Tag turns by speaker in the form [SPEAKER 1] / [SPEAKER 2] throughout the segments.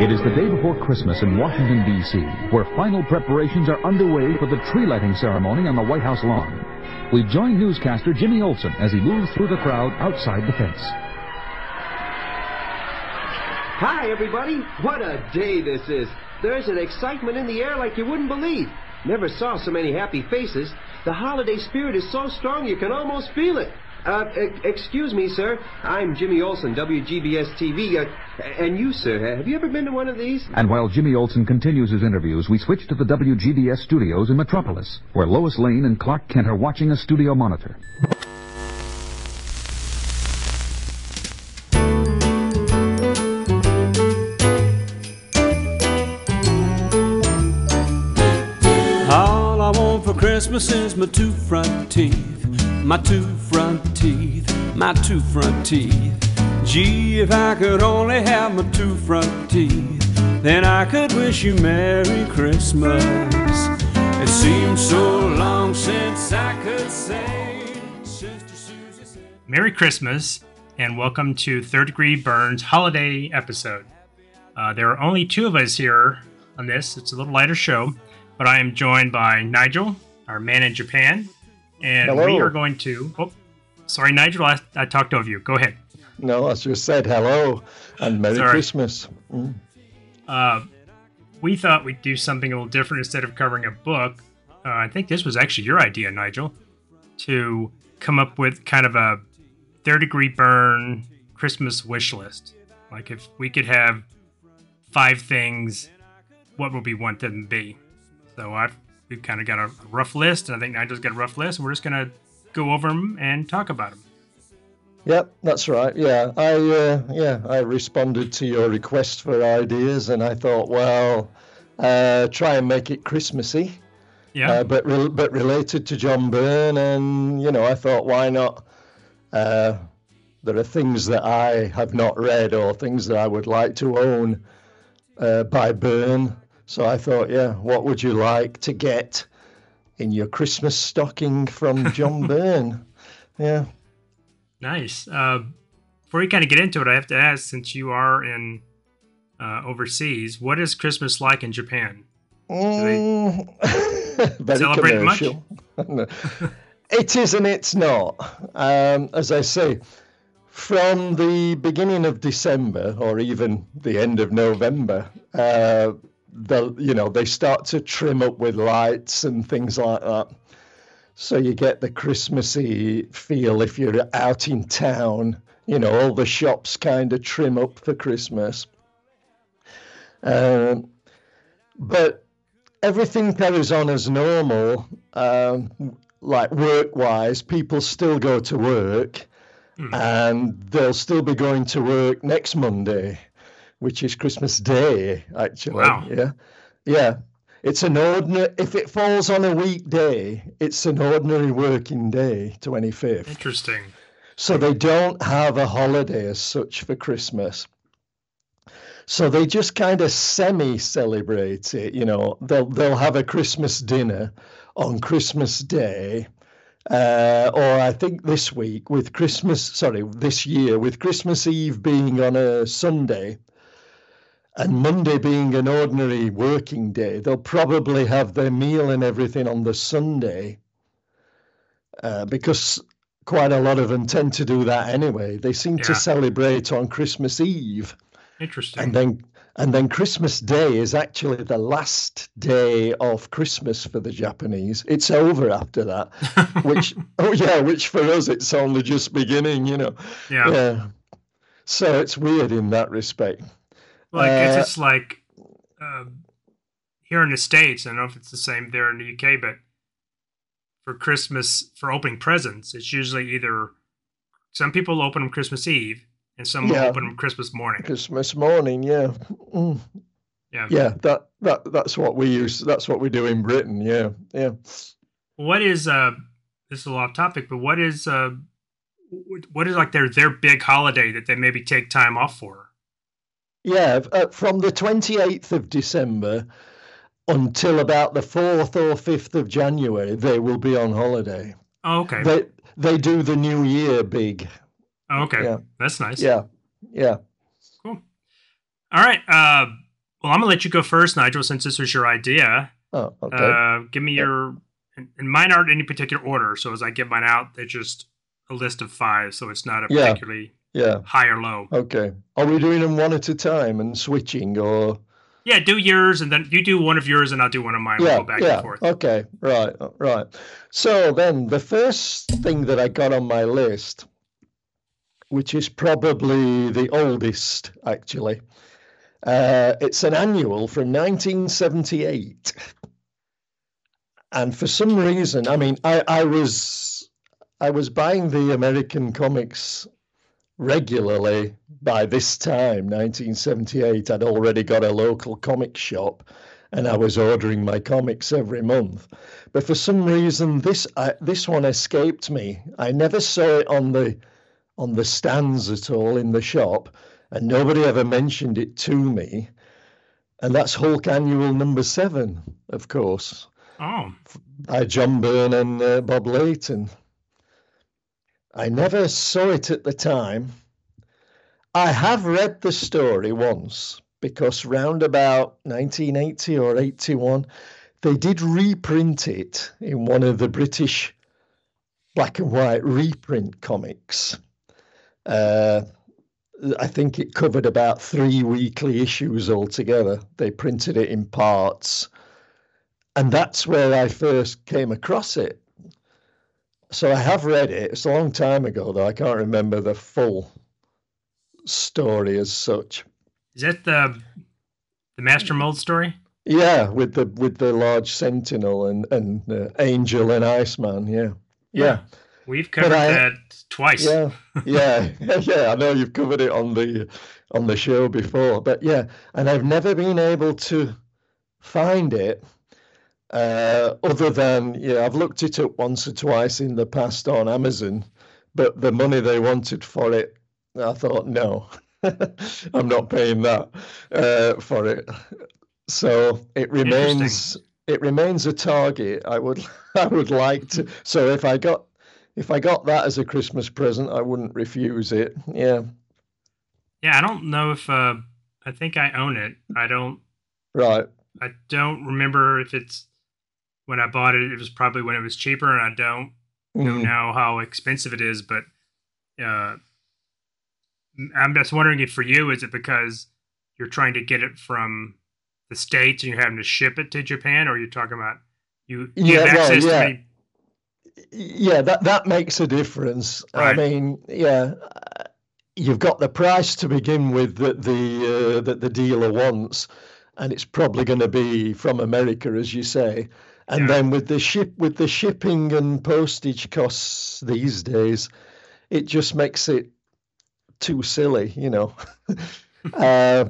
[SPEAKER 1] It is the day before Christmas in Washington, D.C., where final preparations are underway for the tree lighting ceremony on the White House lawn. We've joined newscaster Jimmy Olsen as he moves through the crowd outside the fence.
[SPEAKER 2] Hi, everybody. What a day this is. There's an excitement in the air like you wouldn't believe. Never saw so many happy faces. The holiday spirit is so strong you can almost feel it. Uh, excuse me, sir. I'm Jimmy Olsen, WGBS TV. Uh, and you, sir, have you ever been to one of these?
[SPEAKER 1] And while Jimmy Olsen continues his interviews, we switch to the WGBS studios in Metropolis, where Lois Lane and Clark Kent are watching a studio monitor.
[SPEAKER 3] Christmas my two front teeth, my two front teeth, my two front teeth. Gee, if I could only have my two front teeth, then I could wish you Merry Christmas. It seems so long since I could say.
[SPEAKER 4] Merry Christmas and welcome to Third Degree Byrne's holiday episode. Uh, there are only two of us here on this. It's a little lighter show, but I am joined by Nigel, our man in Japan, and we are going to. Oh, sorry, Nigel, I, I talked over you. Go ahead.
[SPEAKER 5] No, I just said hello and Merry
[SPEAKER 4] Sorry.
[SPEAKER 5] Christmas. Mm.
[SPEAKER 4] Uh, we thought we'd do something a little different instead of covering a book. Uh, I think this was actually your idea, Nigel, to come up with kind of a third degree Byrne Christmas wish list. Like if we could have five things, what would we want them to be? So I've we've kind of got a rough list, and I think Nigel's got a rough list. We're just gonna go over them and talk about them.
[SPEAKER 5] Yep, that's right. Yeah, I uh, yeah I responded to your request for ideas, and I thought, well, uh, try and make it Christmassy,
[SPEAKER 4] Yeah,
[SPEAKER 5] uh, but re- but related to John Byrne, and you know, I thought, why not? Uh, there are things that I have not read or things that I would like to own uh, by Byrne. So I thought, yeah, what would you like to get in your Christmas stocking from John Byrne? Yeah.
[SPEAKER 4] Nice. Uh, before we kind of get into it, I have to ask, since you are in uh, overseas, what is Christmas like in Japan?
[SPEAKER 5] Mm, very
[SPEAKER 4] celebrate much?
[SPEAKER 5] commercial. No. it is and it's not. Um, as I say, from the beginning of December or even the end of November, uh, they'll you know they start to trim up with lights and things like that. So you get the Christmassy feel if you're out in town. You know, all the shops kind of trim up for Christmas. Um, but everything carries on as normal. Um, like work wise, people still go to work and they'll still be going to work next Monday, which is Christmas Day, actually.
[SPEAKER 4] Wow.
[SPEAKER 5] Yeah. Yeah. It's an ordinary, if it falls on a weekday, it's an ordinary working day, 25th.
[SPEAKER 4] Interesting.
[SPEAKER 5] So they don't have a holiday as such for Christmas. So they just kind of semi-celebrate it, you know. They'll they'll have a Christmas dinner on Christmas Day, uh, or I think this week with Christmas, sorry, this year with Christmas Eve being on a Sunday, and Monday being an ordinary working day. They'll probably have their meal and everything on the Sunday, uh, because quite a lot of them tend to do that anyway. They seem to celebrate on Christmas Eve,
[SPEAKER 4] Interesting.
[SPEAKER 5] and then and then Christmas Day is actually the last day of Christmas for the Japanese. It's over after that, which oh yeah, which for us it's only just beginning, you know.
[SPEAKER 4] yeah.
[SPEAKER 5] Yeah. So it's weird in that respect.
[SPEAKER 4] Like it's
[SPEAKER 5] Uh,
[SPEAKER 4] just like uh, here in the states. I don't know if it's the same there in the UK, but for Christmas for opening presents, it's usually either some people open them Christmas Eve and some
[SPEAKER 5] Yeah.
[SPEAKER 4] open them Christmas morning.
[SPEAKER 5] Christmas morning, yeah. Mm.
[SPEAKER 4] Yeah.
[SPEAKER 5] Yeah, that, that that's what we use that's what we do in Britain, yeah. Yeah.
[SPEAKER 4] What is uh? This is a lot of topic, but what is uh? What is like their their big holiday that they maybe take time off for?
[SPEAKER 5] Yeah, uh, from the 28th of December until about the 4th or 5th of January, they will be on holiday.
[SPEAKER 4] Oh, okay.
[SPEAKER 5] They they do the New Year big.
[SPEAKER 4] Oh, okay,
[SPEAKER 5] Yeah.
[SPEAKER 4] that's nice.
[SPEAKER 5] Yeah, yeah. Cool.
[SPEAKER 4] All right. Uh, well, I'm gonna let you go first, Nigel, since this was your idea.
[SPEAKER 5] Oh, okay.
[SPEAKER 4] Uh, give me
[SPEAKER 5] Yeah.
[SPEAKER 4] your, and and mine aren't in any particular order. So as I give mine out, they're just a list of five. So it's not a
[SPEAKER 5] Yeah.
[SPEAKER 4] particularly
[SPEAKER 5] yeah.
[SPEAKER 4] high or low.
[SPEAKER 5] Okay. Are we doing them one at a time and switching, or?
[SPEAKER 4] Yeah, do yours, and then you do one of yours, and I'll do one of mine.
[SPEAKER 5] yeah,
[SPEAKER 4] we'll go back
[SPEAKER 5] yeah.
[SPEAKER 4] and forth.
[SPEAKER 5] Okay, right, right. So then the first thing that I got on my list, which is probably the oldest actually, uh, it's an annual from 1978. And for some reason, I mean, I, I was I was buying the American comics regularly by this time, 1978. I'd already got a local comic shop and I was ordering my comics every month. But for some reason, this I, this one escaped me. I never saw it on the on the stands at all in the shop, and nobody ever mentioned it to me. And that's Hulk Annual number seven, of course,
[SPEAKER 4] Oh,
[SPEAKER 5] by John Byrne and uh, Bob Layton. I never saw it at the time. I have read the story once because round about 1980 or 81, they did reprint it in one of the British black and white reprint comics. Uh, I think it covered about three weekly issues altogether. They printed it in parts. And that's where I first came across it. So I have read it. It's a long time ago, though. I can't remember the full story as such.
[SPEAKER 4] is that the the Master Mold story?
[SPEAKER 5] Yeah, with the with the large sentinel and and uh, angel and Iceman. Yeah, yeah,
[SPEAKER 4] We've covered
[SPEAKER 5] I-
[SPEAKER 4] that twice.
[SPEAKER 5] yeah, yeah, yeah. I know you've covered it on the on the show before, but yeah, and I've never been able to find it. Uh, other than yeah, I've looked it up once or twice in the past on Amazon, but the money they wanted for it, I thought no, I'm not paying that uh, for it. So it remains it remains a target. I would I would like to. So if I got if I got that as a Christmas present, I wouldn't refuse it. Yeah,
[SPEAKER 4] Yeah, I don't know if uh, I think I own it. I don't.
[SPEAKER 5] right.
[SPEAKER 4] I don't remember if it's when I bought it. It was probably when it was cheaper, and I don't know
[SPEAKER 5] Mhm.
[SPEAKER 4] now how expensive it is. But uh, I'm just wondering if for you is it because you're trying to get it from the states and you're having to ship it to Japan, or you're talking about you, you
[SPEAKER 5] Yeah,
[SPEAKER 4] have access
[SPEAKER 5] yeah.
[SPEAKER 4] to any
[SPEAKER 5] Yeah, that that makes a difference. I mean, yeah, you've got the price to begin with that the uh, that the dealer wants, and it's probably going to be from America, as you say. And
[SPEAKER 4] Yeah.
[SPEAKER 5] then with the ship with the shipping and postage costs these days, it just makes it too silly, you know. uh,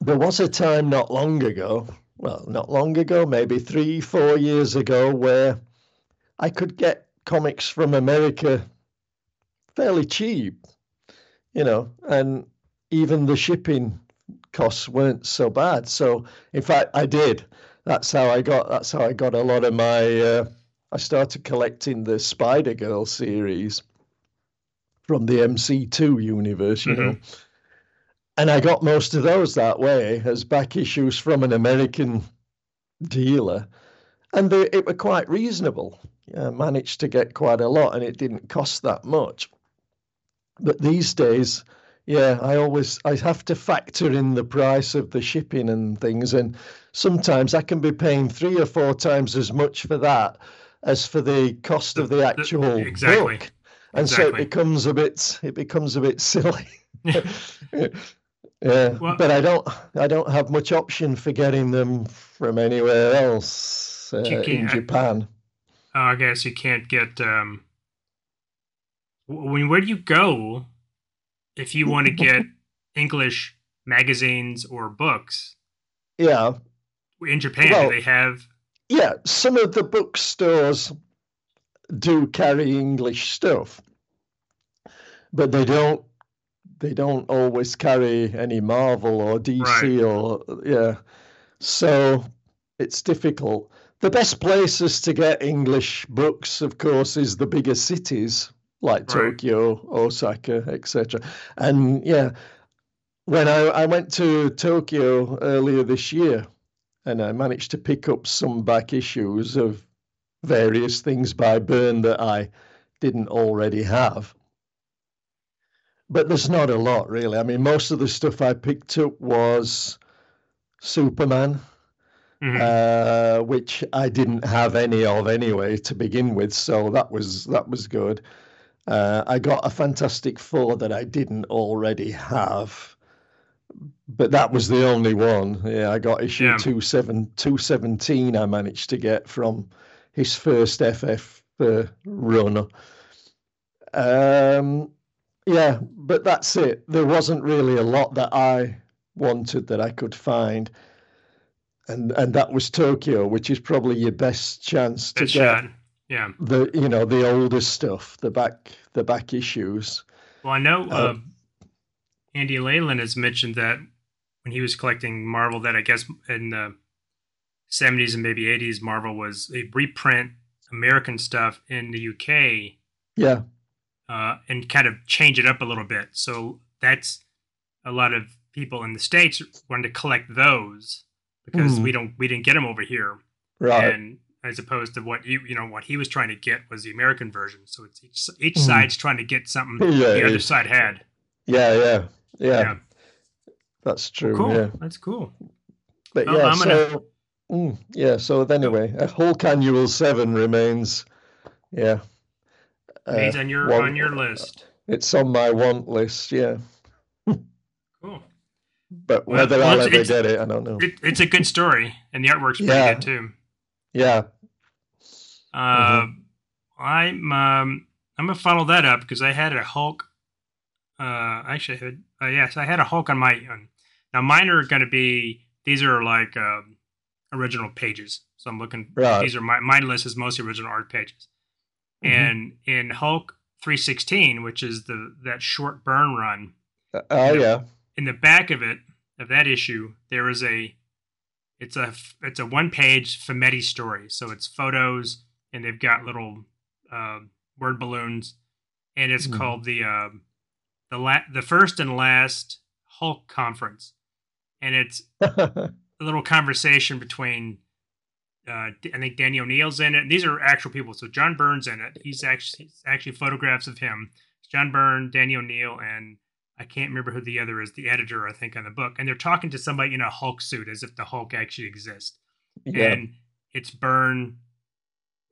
[SPEAKER 5] there was a time not long ago, well, not long ago, maybe three, four years ago, where I could get comics from America fairly cheap, you know, and even the shipping costs weren't so bad. So, in fact, I did. That's how I got. That's how I got a lot of my. Uh, I started collecting the Spider Girl series from the MC2 universe, you know, and I got most of those that way as back issues from an American dealer, and they, it were quite reasonable. I managed to get quite a lot, and it didn't cost that much. But these days, yeah, I always I have to factor in the price of the shipping and things, and sometimes I can be paying three or four times as much for that as for the cost of the actual
[SPEAKER 4] exactly.
[SPEAKER 5] book, and so it becomes a bit it becomes a bit silly.
[SPEAKER 4] Yeah. Well-
[SPEAKER 5] but I don't I don't have much option for getting them from anywhere else uh, in Japan.
[SPEAKER 4] Oh, I guess you can't get. Um, when where do you go if you want to get English magazines or books
[SPEAKER 5] Yeah,
[SPEAKER 4] in Japan?
[SPEAKER 5] Well-
[SPEAKER 4] do they have?
[SPEAKER 5] yeah. Some of the bookstores do carry English stuff, but they don't. They don't always carry any Marvel or DC
[SPEAKER 4] Right.
[SPEAKER 5] or yeah. So it's difficult. the best places to get English books, of course, is the bigger cities like
[SPEAKER 4] Right.
[SPEAKER 5] Tokyo, Osaka, etc. And yeah, when I, I went to Tokyo earlier this year, and I managed to pick up some back issues of various things by Byrne that I didn't already have. But there's not a lot, really. I mean, most of the stuff I picked up was Superman,
[SPEAKER 4] Mhm.
[SPEAKER 5] uh, which I didn't have any of anyway to begin with, so that was that was good. Uh, I got a Fantastic Four that I didn't already have, but that was the only one. Yeah, I got issue
[SPEAKER 4] Yeah.
[SPEAKER 5] two seven two seventeen. I managed to get from his first FF uh, run. Um, yeah, but that's it. There wasn't really a lot that I wanted that I could find and and that was Tokyo, which is probably your best chance to
[SPEAKER 4] Good
[SPEAKER 5] get
[SPEAKER 4] shot. Yeah.
[SPEAKER 5] the you know the older stuff, the back the back issues.
[SPEAKER 4] Well, I know uh,
[SPEAKER 5] Oh.
[SPEAKER 4] Andy Leyland has mentioned that when he was collecting Marvel, that I guess in the 70s and maybe 80s, Marvel was a reprint American stuff in the UK
[SPEAKER 5] Yeah,
[SPEAKER 4] uh, and kind of change it up a little bit. So that's a lot of people in the states wanted to collect those because
[SPEAKER 5] Mhm.
[SPEAKER 4] we don't we didn't get them over here,
[SPEAKER 5] right.
[SPEAKER 4] and as opposed to what you you know what he was trying to get was the American version. So it's each each
[SPEAKER 5] Mhm.
[SPEAKER 4] side's trying to get something
[SPEAKER 5] Yeah,
[SPEAKER 4] the other side had.
[SPEAKER 5] yeah, yeah, yeah,
[SPEAKER 4] Yeah.
[SPEAKER 5] That's true.
[SPEAKER 4] Cool.
[SPEAKER 5] Yeah,
[SPEAKER 4] That's cool.
[SPEAKER 5] but
[SPEAKER 4] Well,
[SPEAKER 5] yeah,
[SPEAKER 4] I'm gonna-
[SPEAKER 5] so mm, yeah. So anyway, a Hulk Annual Seven remains. Yeah,
[SPEAKER 4] It's
[SPEAKER 5] uh,
[SPEAKER 4] on your
[SPEAKER 5] one-
[SPEAKER 4] on your list.
[SPEAKER 5] It's on my want list. Yeah,
[SPEAKER 4] Cool.
[SPEAKER 5] but
[SPEAKER 4] Well,
[SPEAKER 5] whether
[SPEAKER 4] well,
[SPEAKER 5] I'll ever get it, I don't know.
[SPEAKER 4] It, it's a good story, and the artwork's pretty
[SPEAKER 5] Yeah.
[SPEAKER 4] good too.
[SPEAKER 5] Yeah,
[SPEAKER 4] Uh,
[SPEAKER 5] Mm-hmm.
[SPEAKER 4] I'm um, I'm gonna follow that up because I had a Hulk. Uh, actually, I had, uh, yes, I had a Hulk on my. On, now mine are gonna be these are like um, original pages. So I'm looking.
[SPEAKER 5] Right.
[SPEAKER 4] These are my my list is mostly original art pages.
[SPEAKER 5] Mhm.
[SPEAKER 4] And in Hulk 316, which is the that short Byrne run,
[SPEAKER 5] Uh, oh
[SPEAKER 4] Yeah.
[SPEAKER 5] yeah,
[SPEAKER 4] in the back of it of that issue there is a it's a it's a one page Fumetti story so it's photos and they've got little uh, word balloons and it's
[SPEAKER 5] Hmm.
[SPEAKER 4] called the um the la- the first and last Hulk conference and it's a little conversation between uh, I think Danny O'Neil's in it. And these are actual people. So John Byrne's in it. He's actually he's actually photographs of him. John Byrne, Danny O'Neil, and I can't remember who the other is. The editor, I think, on the book. And they're talking to somebody in a Hulk suit, as if the Hulk actually exists.
[SPEAKER 5] yeah,
[SPEAKER 4] And it's Byrne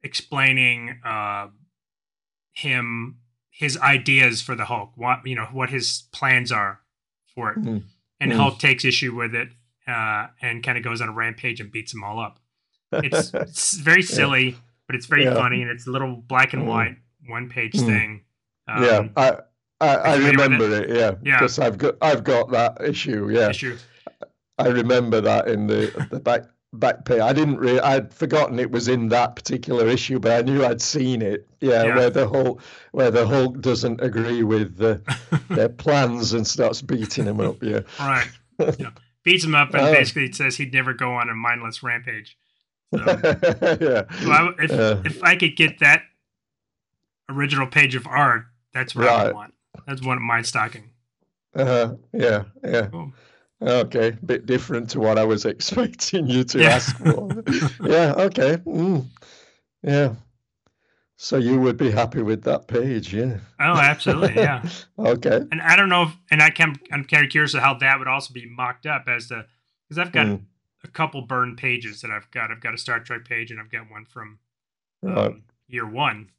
[SPEAKER 4] explaining uh, him his ideas for the Hulk. What you know, what his plans are for it.
[SPEAKER 5] Mhm.
[SPEAKER 4] And
[SPEAKER 5] Mhm.
[SPEAKER 4] Hulk takes issue with it uh, and kind of goes on a rampage and beats them all up it's, it's very silly, but it's very
[SPEAKER 5] Yeah.
[SPEAKER 4] funny, and it's a little black and
[SPEAKER 5] Mm.
[SPEAKER 4] white one page
[SPEAKER 5] Mm.
[SPEAKER 4] thing. Um,
[SPEAKER 5] yeah. I I, I remember it? Yeah,
[SPEAKER 4] Yeah.
[SPEAKER 5] because I've got I've got that issue. Yeah,
[SPEAKER 4] issue.
[SPEAKER 5] I remember that in the the back back page. I didn't really, I'd forgotten it was in that particular issue, but I knew I'd seen it. Yeah,
[SPEAKER 4] Yeah.
[SPEAKER 5] where the Hulk where the Hulk doesn't agree with the, their plans and starts beating him up. Yeah,
[SPEAKER 4] All right. Yeah. Beats him up and
[SPEAKER 5] Oh.
[SPEAKER 4] basically says he'd never go on a mindless rampage. So,
[SPEAKER 5] yeah.
[SPEAKER 4] so I, if
[SPEAKER 5] Uh.
[SPEAKER 4] if I could get that original page of art, that's what I would want. That's one of my stocking.
[SPEAKER 5] Uh, huh. yeah, yeah.
[SPEAKER 4] Cool.
[SPEAKER 5] Okay, a bit different to what I was expecting you to
[SPEAKER 4] Yeah.
[SPEAKER 5] ask for. yeah, okay. Mm. Yeah. So you would be happy with that page, yeah.
[SPEAKER 4] Oh, absolutely, yeah.
[SPEAKER 5] Okay.
[SPEAKER 4] And I don't know if, and I can, I'm kind of curious of how that would also be mocked up as the, because I've got
[SPEAKER 5] Mm.
[SPEAKER 4] a couple Byrne pages that I've got. I've got a Star Trek page and I've got one from um,
[SPEAKER 5] Right.
[SPEAKER 4] year one.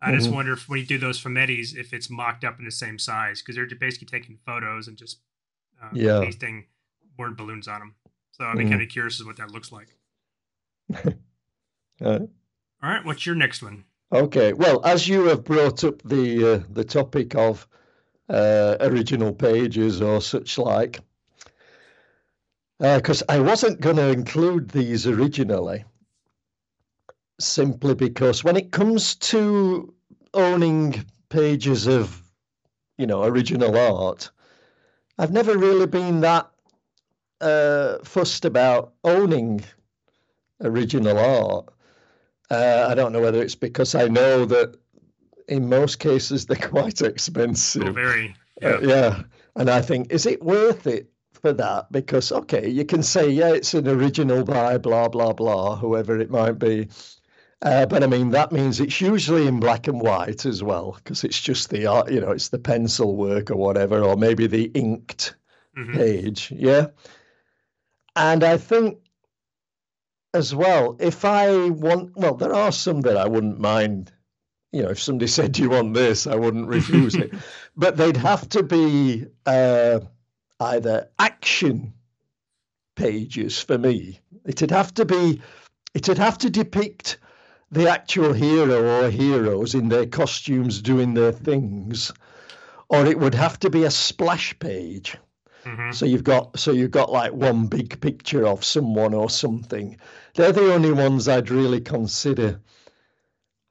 [SPEAKER 4] I just
[SPEAKER 5] Mhm.
[SPEAKER 4] wonder if when you do those Fumettis, if it's mocked up in the same size because they're basically taking photos and just uh,
[SPEAKER 5] Yeah.
[SPEAKER 4] pasting word balloons on them. So I'd be
[SPEAKER 5] Mhm.
[SPEAKER 4] kind of curious as what that looks like.
[SPEAKER 5] Uh,
[SPEAKER 4] All right, what's your next one?
[SPEAKER 5] Okay, well, as you have brought up the uh, the topic of uh, original pages or such like, because I wasn't going to include these originally, simply because when it comes to owning pages of, you know, original art, I've never really been that uh, fussed about owning original art. Uh, I don't know whether it's because I know that in most cases they're quite expensive.
[SPEAKER 4] Oh, very.
[SPEAKER 5] Yeah. Uh, yeah. And I think, is it worth it for that? Because, okay, you can say, yeah, it's an original by blah, blah, blah, whoever it might be. Uh, but I mean, that means it's usually in black and white as well, because it's just the art, you know, it's the pencil work or whatever, or maybe the inked mm-hmm. page. Yeah. And I think as well, if I want, well, there are some that I wouldn't mind. You know, if somebody said, "Do you want this?" I wouldn't refuse it, but they'd have to be uh, either action pages for me. It'd have to be, it'd have to depict the actual hero or heroes in their costumes doing their things, or it would have to be a splash page. Mm-hmm. So you've got so you've got like one big picture of someone or something. They're the only ones I'd really consider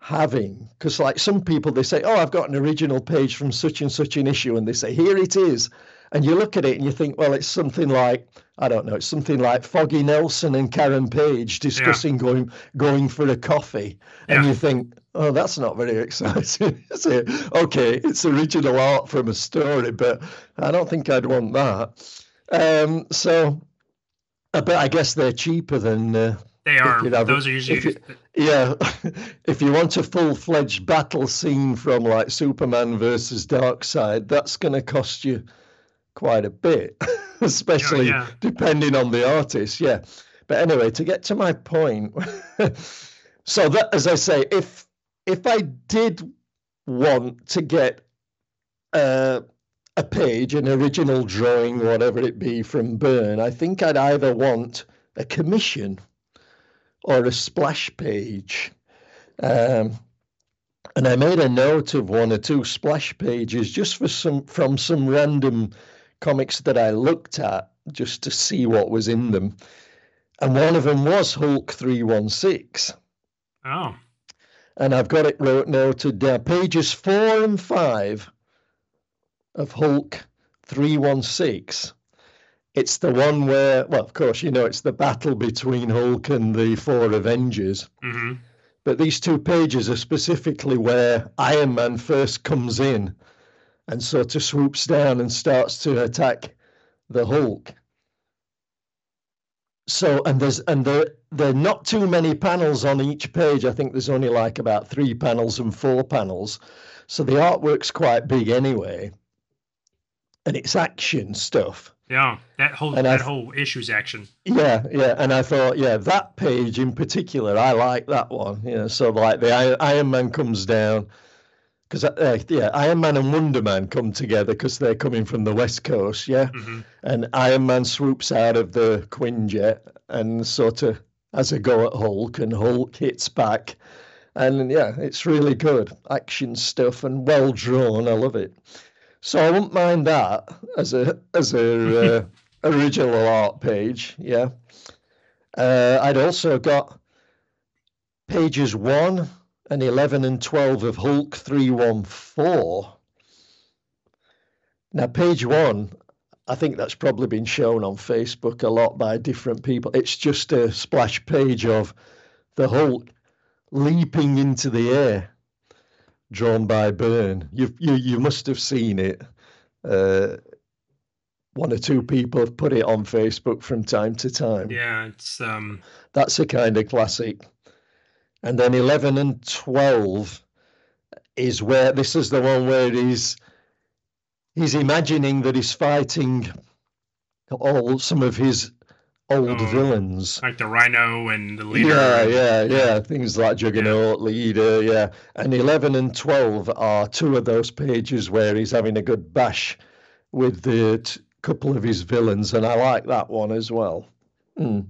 [SPEAKER 5] having because like some people they say oh i've got an original page from such and such an issue and they say here it is and you look at it and you think well it's something like i don't know it's something like foggy nelson and karen page discussing yeah. going going for a coffee and yeah. you think oh that's not very exciting is it okay it's original art from a story but i don't think i'd want that um, so but i guess they're cheaper than uh,
[SPEAKER 4] they are. Those are usually.
[SPEAKER 5] You, yeah, if you want a full-fledged battle scene from like Superman versus Darkseid, that's going to cost you quite a bit, especially yeah, yeah. depending on the artist. Yeah, but anyway, to get to my point, so that as I say, if if I did want to get uh, a page, an original drawing, whatever it be, from Byrne, I think I'd either want a commission or a splash page. Um, and I made a note of one or two splash pages just for some from some random comics that I looked at just to see what was in them. And one of them was Hulk 316.
[SPEAKER 4] Oh.
[SPEAKER 5] And I've got it wrote, noted down. Pages four and five of Hulk 316 it's the one where, well, of course, you know, it's the battle between Hulk and the four Avengers.
[SPEAKER 4] Mm-hmm.
[SPEAKER 5] But these two pages are specifically where Iron Man first comes in and sort of swoops down and starts to attack the Hulk. So, and there's and there there are not too many panels on each page. I think there's only like about three panels and four panels. So the artwork's quite big anyway. And it's action stuff.
[SPEAKER 4] Yeah, that whole and that th- whole issues action.
[SPEAKER 5] Yeah, yeah, and I thought, yeah, that page in particular, I like that one. You know, so like the Iron Man comes down because uh, yeah, Iron Man and Wonder Man come together because they're coming from the West Coast, yeah,
[SPEAKER 4] mm-hmm.
[SPEAKER 5] and Iron Man swoops out of the Quinjet and sort of has a go at Hulk, and Hulk hits back, and yeah, it's really good action stuff and well drawn. I love it. So I wouldn't mind that as a as a uh, original art page. Yeah. Uh, I'd also got pages one and eleven and twelve of Hulk three one four. Now, page one, I think that's probably been shown on Facebook a lot by different people. It's just a splash page of the Hulk leaping into the air drawn by Byrne. You you you must have seen it. Uh, one or two people have put it on Facebook from time to time.
[SPEAKER 4] Yeah, it's um.
[SPEAKER 5] That's a kind of classic. And then eleven and twelve is where this is the one where he's he's imagining that he's fighting all some of his old oh, villains.
[SPEAKER 4] Like the Rhino and the Leader.
[SPEAKER 5] Yeah, yeah, yeah. Things like Juggernaut, yeah. Leader, yeah. And 11 and 12 are two of those pages where he's having a good bash with the t- couple of his villains, and I like that one as well. Mm.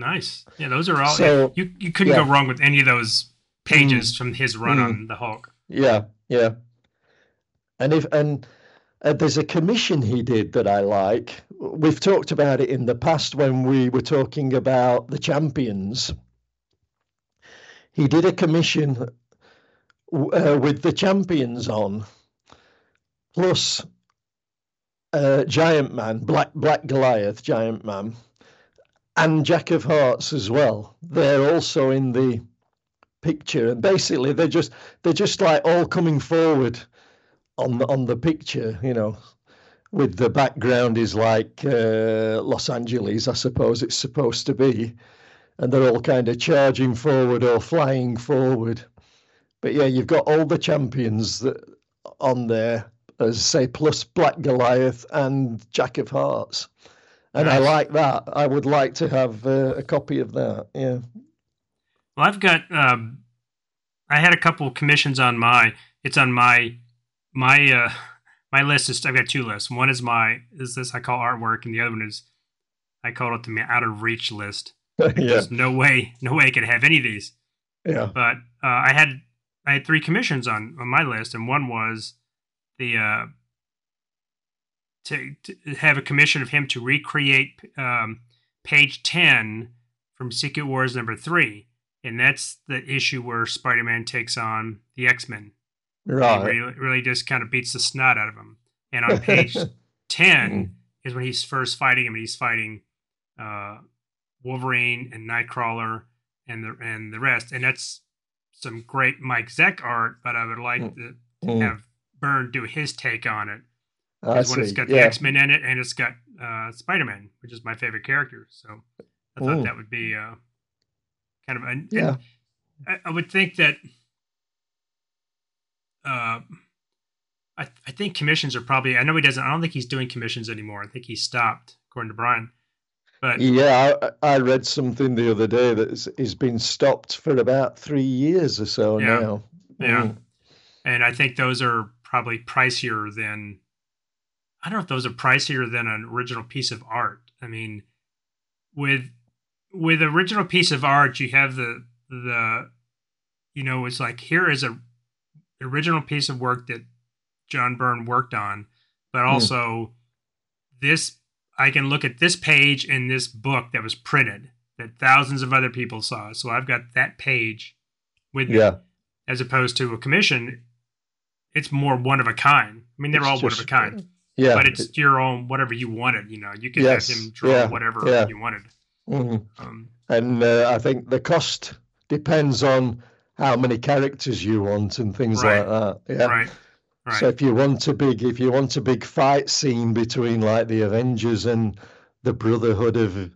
[SPEAKER 4] Nice. Yeah, those are all. So, you, you couldn't yeah. go wrong with any of those pages mm. from his run mm. on the Hulk.
[SPEAKER 5] Yeah, yeah. And if and uh, there's a commission he did that I like. We've talked about it in the past when we were talking about the champions. He did a commission uh, with the champions on, plus uh, Giant Man, Black Black Goliath, Giant Man, and Jack of Hearts as well. They're also in the picture, and basically they're just they're just like all coming forward on the, on the picture, you know. With the background is like uh, Los Angeles, I suppose it's supposed to be, and they're all kind of charging forward or flying forward. But yeah, you've got all the champions that on there, as say, plus Black Goliath and Jack of Hearts. And nice. I like that. I would like to have uh, a copy of that. Yeah.
[SPEAKER 4] Well, I've got. Um, I had a couple commissions on my. It's on my my uh, my list is. I've got two lists. One is my is this I call artwork, and the other one is I call it the out of reach list. yeah. There's no way, no way I could have any of these.
[SPEAKER 5] Yeah.
[SPEAKER 4] But uh, I had I had three commissions on on my list, and one was the uh, to, to have a commission of him to recreate um, page 10 from Secret Wars number three. And that's the issue where Spider Man takes on the X Men.
[SPEAKER 5] Right.
[SPEAKER 4] Really, really just kind of beats the snot out of him. And on page 10 mm. is when he's first fighting him. He's fighting uh, Wolverine and Nightcrawler and the and the rest. And that's some great Mike Zeck art, but I would like mm. to, to mm. have Byrne do his take on it is when it's got the yeah. X Men in it and it's got uh, Spider Man, which is my favorite character. So I thought Ooh. that would be uh, kind of a,
[SPEAKER 5] yeah.
[SPEAKER 4] I, I, would think that uh, I I think commissions are probably. I know he doesn't. I don't think he's doing commissions anymore. I think he stopped, according to Brian. But
[SPEAKER 5] yeah, I, I read something the other day that he's been stopped for about three years or so
[SPEAKER 4] yeah,
[SPEAKER 5] now.
[SPEAKER 4] Yeah, mm. and I think those are probably pricier than I don't know if those are pricier than an original piece of art. I mean, with with original piece of art, you have the the you know it's like here is a original piece of work that John Byrne worked on, but hmm. also mm. this I can look at this page in this book that was printed that thousands of other people saw. So I've got that page with
[SPEAKER 5] yeah.
[SPEAKER 4] me, as opposed to a commission. It's more one of a kind. I mean, they're it's all just, one of a kind.
[SPEAKER 5] Yeah.
[SPEAKER 4] But it's your own whatever you wanted. You know, you could yes. have him draw yeah. whatever yeah. you wanted.
[SPEAKER 5] Mm-hmm. Um, and uh, I think the cost depends on how many characters you want and things right. like that. Yeah.
[SPEAKER 4] Right. Right.
[SPEAKER 5] So if you want a big, if you want a big fight scene between like the Avengers and the Brotherhood of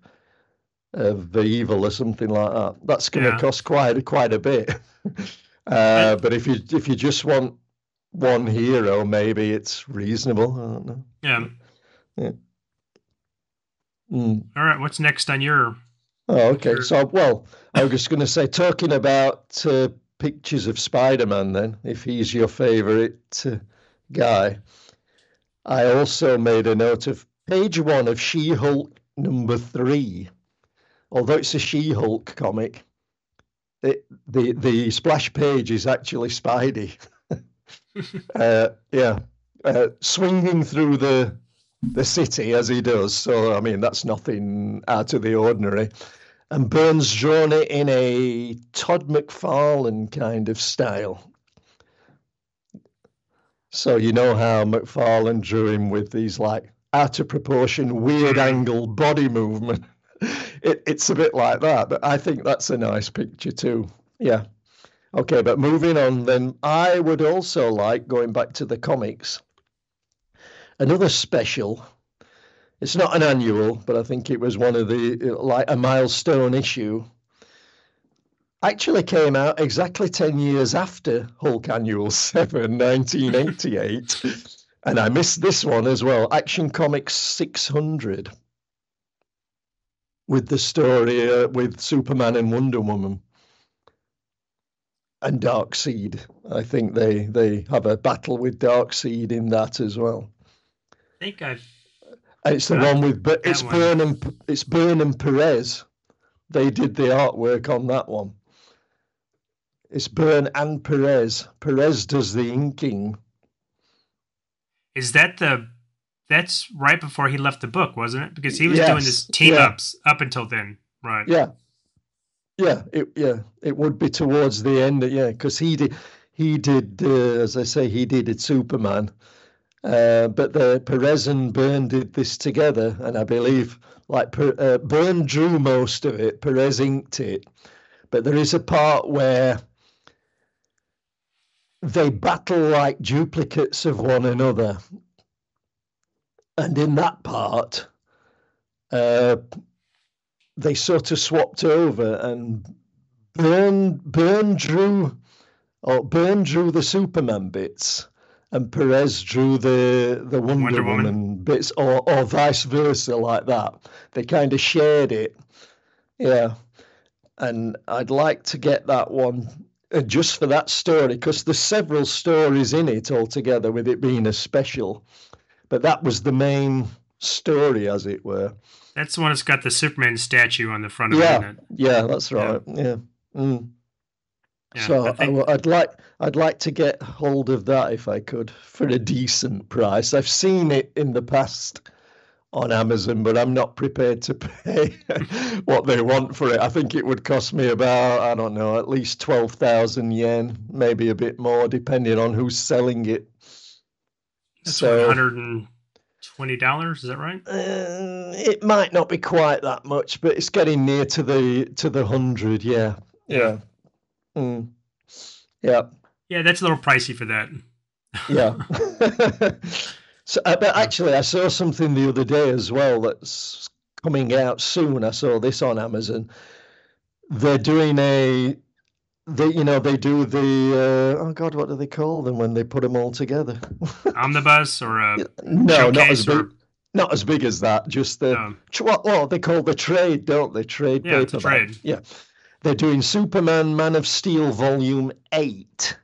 [SPEAKER 5] of the Evil or something like that, that's going to yeah. cost quite quite a bit. uh, but if you if you just want one hero, maybe it's reasonable. I don't know.
[SPEAKER 4] Yeah.
[SPEAKER 5] Yeah. Mm.
[SPEAKER 4] All right. What's next on your?
[SPEAKER 5] Oh, okay. Your... So, well, I was just going to say, talking about uh, pictures of Spider-Man, then, if he's your favorite uh, guy, I also made a note of page one of She-Hulk number three. Although it's a She-Hulk comic, it, the the splash page is actually Spidey. uh, yeah, uh, swinging through the the city as he does. So I mean, that's nothing out of the ordinary. And Byrne's drawn it in a Todd McFarlane kind of style. So you know how McFarlane drew him with these like out of proportion, weird angle body movement. It, it's a bit like that, but I think that's a nice picture too. Yeah. Okay, but moving on, then I would also like going back to the comics. Another special. It's not an annual, but I think it was one of the like a milestone issue. Actually came out exactly 10 years after Hulk Annual 7, 1988. and I missed this one as well Action Comics 600 with the story uh, with Superman and Wonder Woman and Darkseid. I think they they have a battle with Darkseid in that as well.
[SPEAKER 4] I think I've.
[SPEAKER 5] Uh, it's the one with but it's Byrne and it's Byrne and Perez. They did the artwork on that one. It's Byrne and Perez. Perez does the inking.
[SPEAKER 4] Is that the? That's right before he left the book, wasn't it? Because he was yes. doing this team yeah. ups up until then, right?
[SPEAKER 5] Yeah, yeah, it yeah it would be towards the end. Yeah, because he did he did uh, as I say he did it Superman, Uh, but the Perez and Byrne did this together, and I believe like uh, Byrne drew most of it, Perez inked it, but there is a part where they battle like duplicates of one another, and in that part, uh, they sort of swapped over, and Byrne Byrne drew, or Byrne drew the Superman bits and Perez drew the the Wonder,
[SPEAKER 4] Wonder
[SPEAKER 5] Woman.
[SPEAKER 4] Woman.
[SPEAKER 5] bits, or or vice versa, like that. They kind of shared it, yeah. And I'd like to get that one uh, just for that story because there's several stories in it altogether, with it being a special. But that was the main story, as it were.
[SPEAKER 4] That's the one that's got the Superman statue on the front of
[SPEAKER 5] Yeah,
[SPEAKER 4] it?
[SPEAKER 5] yeah, that's right. Yeah. Mm.
[SPEAKER 4] Yeah,
[SPEAKER 5] so
[SPEAKER 4] I
[SPEAKER 5] I
[SPEAKER 4] think-
[SPEAKER 5] w- I'd like I'd like to get hold of that if I could for a decent price. I've seen it in the past on Amazon, but I'm not prepared to pay what they want for it. I think it would cost me about I don't know at least twelve thousand yen, maybe a bit more, depending on who's selling it.
[SPEAKER 4] That's
[SPEAKER 5] so
[SPEAKER 4] one hundred and twenty dollars. Is that right?
[SPEAKER 5] uh, it might not be quite that much, but it's getting near to the to the hundred. Yeah, yeah, Mm. yeah.
[SPEAKER 4] Yeah, that's a little pricey for that.
[SPEAKER 5] Yeah. so, uh, but actually, I saw something the other day as well that's coming out soon. I saw this on Amazon. They're doing a, they you know they do the uh, oh god, what do they call them when they put them all together?
[SPEAKER 4] Omnibus or a
[SPEAKER 5] no, not as big.
[SPEAKER 4] or-
[SPEAKER 5] Not as big as that. Just the
[SPEAKER 4] um,
[SPEAKER 5] what, what they call the trade, don't they? Trade
[SPEAKER 4] Yeah,
[SPEAKER 5] paperback.
[SPEAKER 4] trade.
[SPEAKER 5] Yeah, they're doing Superman, Man of Steel, Volume Eight,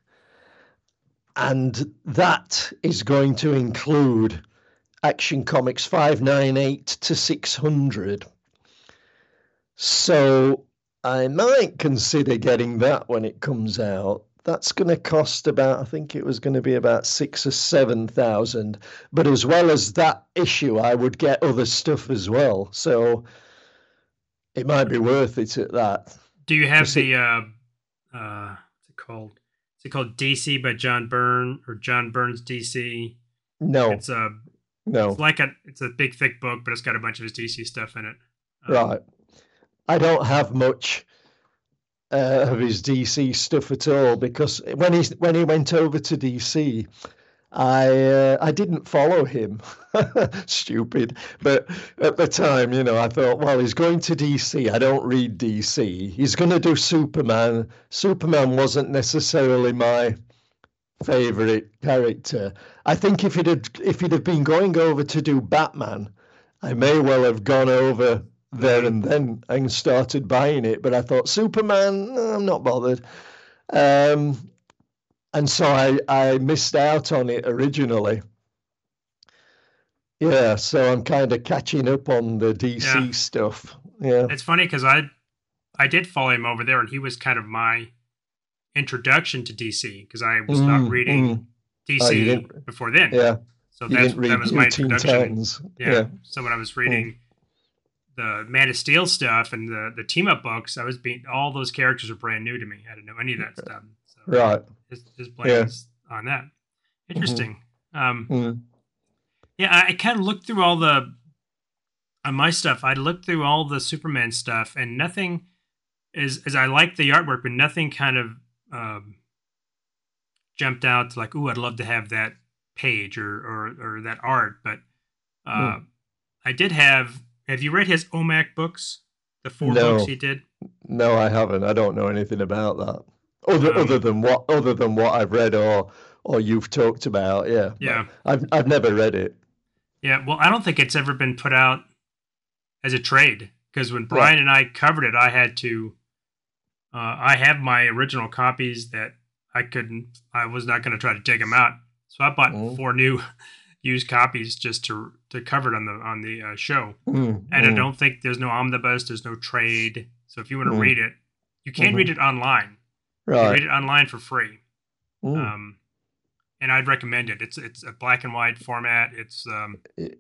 [SPEAKER 5] and that is going to include Action Comics five nine eight to six hundred. So I might consider getting that when it comes out. That's going to cost about, I think it was going to be about six or seven thousand. But as well as that issue, I would get other stuff as well. So it might be worth it at that.
[SPEAKER 4] do you have the uh, uh, what's it called? Is it called DC by John Byrne or John Byrne's DC?
[SPEAKER 5] No,
[SPEAKER 4] It's a
[SPEAKER 5] no,
[SPEAKER 4] it's like a it's a big thick book, but it's got a bunch of his DC stuff in it. Um,
[SPEAKER 5] right. I don't have much uh, of his DC stuff at all because when he when he went over to DC, I uh, I didn't follow him. Stupid, but at the time, you know, I thought, well, he's going to DC. I don't read DC. He's going to do Superman. Superman wasn't necessarily my favorite character. I think if he'd had, if he'd have been going over to do Batman, I may well have gone over there and then and started buying it. But I thought Superman, I'm not bothered. Um, and so I, I missed out on it originally. Yeah, so I'm kind of catching up on the DC
[SPEAKER 4] Yeah.
[SPEAKER 5] stuff. Yeah.
[SPEAKER 4] It's funny because I I did follow him over there, and he was kind of my introduction to DC because I was
[SPEAKER 5] Mm,
[SPEAKER 4] not reading
[SPEAKER 5] mm.
[SPEAKER 4] DC
[SPEAKER 5] Oh,
[SPEAKER 4] before then.
[SPEAKER 5] Yeah.
[SPEAKER 4] so
[SPEAKER 5] You
[SPEAKER 4] that's
[SPEAKER 5] didn't read
[SPEAKER 4] that was my introduction. Yeah.
[SPEAKER 5] Yeah.
[SPEAKER 4] So when I was reading the Man of Steel stuff and the the team up books, I was being all those characters are brand new to me. I didn't know any of that stuff. So
[SPEAKER 5] Right.
[SPEAKER 4] his, his blame
[SPEAKER 5] Yeah.
[SPEAKER 4] on that. Interesting. Um,
[SPEAKER 5] Mm.
[SPEAKER 4] yeah, I, I kind of looked through all the on my stuff. I looked through all the Superman stuff, and nothing is as I like the artwork, but nothing kind of um, jumped out to like, "Ooh, I'd love to have that page or or, or that art." But uh,
[SPEAKER 5] Hmm.
[SPEAKER 4] I did have. Have you read his OMAC books? The four
[SPEAKER 5] No.
[SPEAKER 4] books he did.
[SPEAKER 5] No, I haven't. I don't know anything about that. Other
[SPEAKER 4] Um,
[SPEAKER 5] other than what other than what I've read or or you've talked about. Yeah.
[SPEAKER 4] Yeah.
[SPEAKER 5] I've I've never read it.
[SPEAKER 4] Yeah, well, I don't think it's ever been put out as a trade because when Brian and I covered it, I had to. Uh, I have my original copies that I couldn't. I was not going to try to dig them out, so I bought
[SPEAKER 5] Mm.
[SPEAKER 4] four new used copies just to to cover it on the on the uh, show.
[SPEAKER 5] Mm,
[SPEAKER 4] And I
[SPEAKER 5] mm.
[SPEAKER 4] don't think there's no omnibus, there's no trade. So if you want to
[SPEAKER 5] Mm.
[SPEAKER 4] read it, you can
[SPEAKER 5] Mhm.
[SPEAKER 4] read it online. You can
[SPEAKER 5] Right.
[SPEAKER 4] read it online for free.
[SPEAKER 5] Mm,
[SPEAKER 4] Um, and I'd recommend it. It's it's a black and white format. It's um,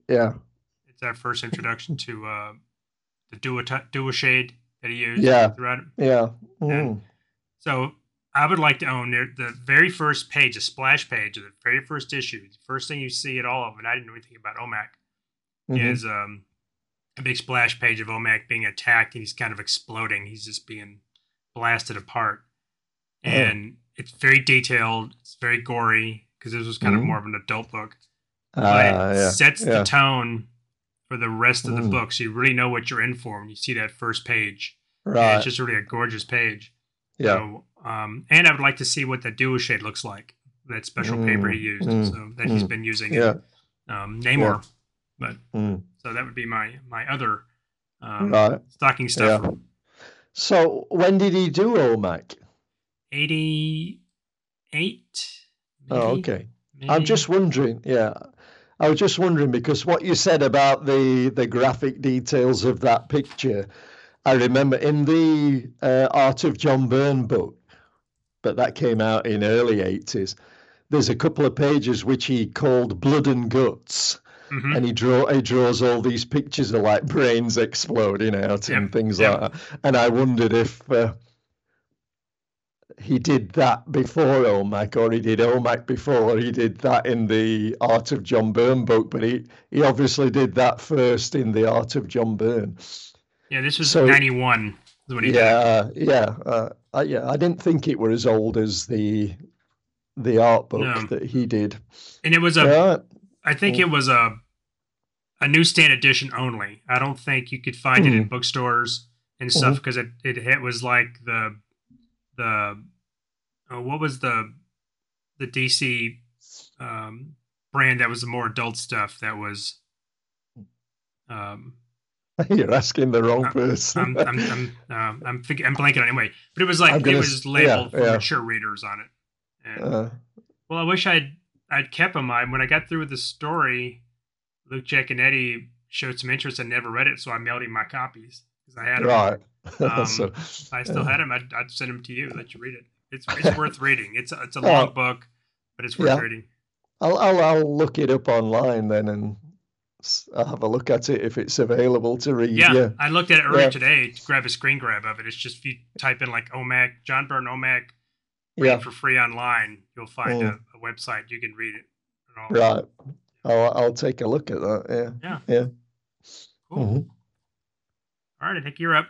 [SPEAKER 5] yeah.
[SPEAKER 4] it's our first introduction to uh, the dual dual shade that he used
[SPEAKER 5] Yeah.
[SPEAKER 4] throughout.
[SPEAKER 5] Yeah.
[SPEAKER 4] And-
[SPEAKER 5] Mm,
[SPEAKER 4] So I would like to own the, the very first page, a splash page of the very first issue. The first thing you see at all of, and I didn't know anything about OMAC,
[SPEAKER 5] Mhm.
[SPEAKER 4] is um, a big splash page of OMAC being attacked and he's kind of exploding. He's just being blasted apart.
[SPEAKER 5] Oh.
[SPEAKER 4] And it's very detailed, it's very gory because this was kind of
[SPEAKER 5] Mhm.
[SPEAKER 4] more of an adult book.
[SPEAKER 5] Ah,
[SPEAKER 4] But it
[SPEAKER 5] yeah,
[SPEAKER 4] sets
[SPEAKER 5] yeah.
[SPEAKER 4] the tone for the rest of the
[SPEAKER 5] Mm.
[SPEAKER 4] book. So you really know what you're in for when you see that first page.
[SPEAKER 5] Right.
[SPEAKER 4] it's just really a gorgeous page.
[SPEAKER 5] yeah.
[SPEAKER 4] So, um, and I would like to see what the duo shade looks like. That special paper he
[SPEAKER 5] Mm,
[SPEAKER 4] used,
[SPEAKER 5] mm,
[SPEAKER 4] so that he's been using
[SPEAKER 5] Yeah.
[SPEAKER 4] um, Namor. But
[SPEAKER 5] Mm.
[SPEAKER 4] so that would be my my other um,
[SPEAKER 5] Right.
[SPEAKER 4] stocking stuffer.
[SPEAKER 5] So when did he do OMAC?
[SPEAKER 4] Eighty eight.
[SPEAKER 5] Oh, okay. I'm just wondering. Yeah, I was just wondering because what you said about the the graphic details of that picture, I remember in the uh, Art of John Byrne book, but that came out in early 80s. There's a couple of pages which he called Blood and Guts,
[SPEAKER 4] Mhm.
[SPEAKER 5] and he draw he draws all these pictures of like brains exploding out and things
[SPEAKER 4] yep.
[SPEAKER 5] like that. And I wondered if. Uh, he did that before OMAC, or he did OMAC before he did that in the Art of John Byrne book, but he, he obviously did that first in the Art of John Byrne.
[SPEAKER 4] Yeah, this was
[SPEAKER 5] So-
[SPEAKER 4] ninety one. When he did.
[SPEAKER 5] Yeah, yeah, uh, I, yeah. I didn't think it were as old as the the art book
[SPEAKER 4] No.
[SPEAKER 5] that he did.
[SPEAKER 4] and it was a.
[SPEAKER 5] Right.
[SPEAKER 4] I think it was a a newsstand edition only. I don't think you could find it in bookstores and stuff because it, it it was like the the uh, what was the the DC um, brand that was the more adult stuff that was um
[SPEAKER 5] You're asking the wrong
[SPEAKER 4] I'm-
[SPEAKER 5] person.
[SPEAKER 4] I'm I'm I'm, um, I'm, fig- I'm blanking on it anyway but it was like
[SPEAKER 5] I'm
[SPEAKER 4] it was labeled
[SPEAKER 5] yeah,
[SPEAKER 4] for
[SPEAKER 5] yeah.
[SPEAKER 4] mature readers on it and
[SPEAKER 5] Uh,
[SPEAKER 4] well, I wish I'd I'd kept them. I when I got through with the story, Luke Giaconetti showed some interest and never read it, so I mailed him my copies because I had them.
[SPEAKER 5] right.
[SPEAKER 4] Um,
[SPEAKER 5] so,
[SPEAKER 4] I still had them. I'd, I'd send them to you, let you read it. It's it's worth reading. It's a, it's a
[SPEAKER 5] Oh.
[SPEAKER 4] long book, but it's worth
[SPEAKER 5] Yeah.
[SPEAKER 4] reading.
[SPEAKER 5] I'll, I'll I'll look it up online then and I'll have a look at it if it's available to read.
[SPEAKER 4] Yeah,
[SPEAKER 5] Yeah.
[SPEAKER 4] I looked at it earlier
[SPEAKER 5] Yeah.
[SPEAKER 4] today to grab a screen grab of it. It's just if you type in like OMAC, John Byrne OMAC,
[SPEAKER 5] Yeah.
[SPEAKER 4] for free online, you'll find
[SPEAKER 5] Mm.
[SPEAKER 4] a, a website you can read it.
[SPEAKER 5] Right. I'll I'll take a look at that. Yeah.
[SPEAKER 4] Yeah.
[SPEAKER 5] Yeah.
[SPEAKER 4] Cool.
[SPEAKER 5] Mhm.
[SPEAKER 4] All right, I think you're up.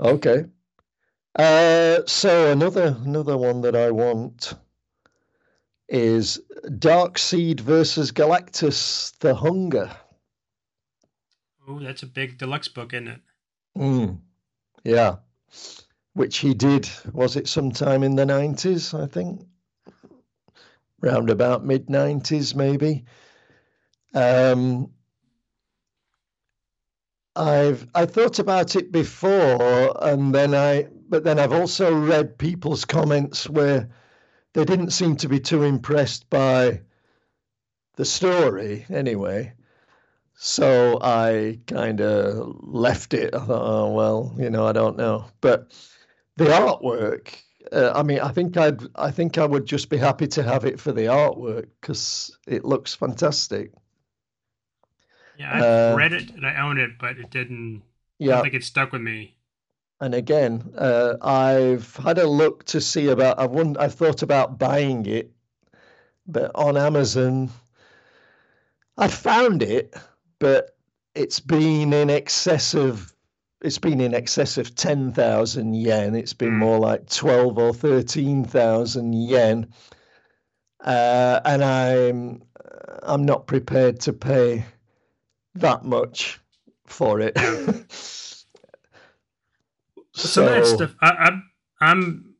[SPEAKER 5] Okay. Uh, so another another one that I want is Darkseid versus Galactus: The Hunger.
[SPEAKER 4] Oh, that's a big deluxe book, isn't it?
[SPEAKER 5] Mm. Yeah. Which he did, was it sometime in the 90s, I think? Round about mid 90s, maybe. Um, I've I thought about it before, and then I, but then I've also read people's comments where they didn't seem to be too impressed by the story, anyway. So I kind of left it. I thought, oh well, you know, I don't know. But the artwork, uh, I mean, I think I'd, I think I would just be happy to have it for the artwork because it looks fantastic.
[SPEAKER 4] Yeah, I've
[SPEAKER 5] Uh,
[SPEAKER 4] read it and I own it, but it didn't.
[SPEAKER 5] Yeah,
[SPEAKER 4] don't think it stuck with me.
[SPEAKER 5] and again, uh, I've had a look to see about. I've won, I've thought about buying it, but on Amazon, I found it, but it's been in excess of. It's been in excess of ten thousand yen. It's been
[SPEAKER 4] Mm.
[SPEAKER 5] more like twelve or thirteen thousand yen, uh, and I'm I'm not prepared to pay that much for it.
[SPEAKER 4] Some of that
[SPEAKER 5] So-
[SPEAKER 4] stuff, I, I'm, I'm,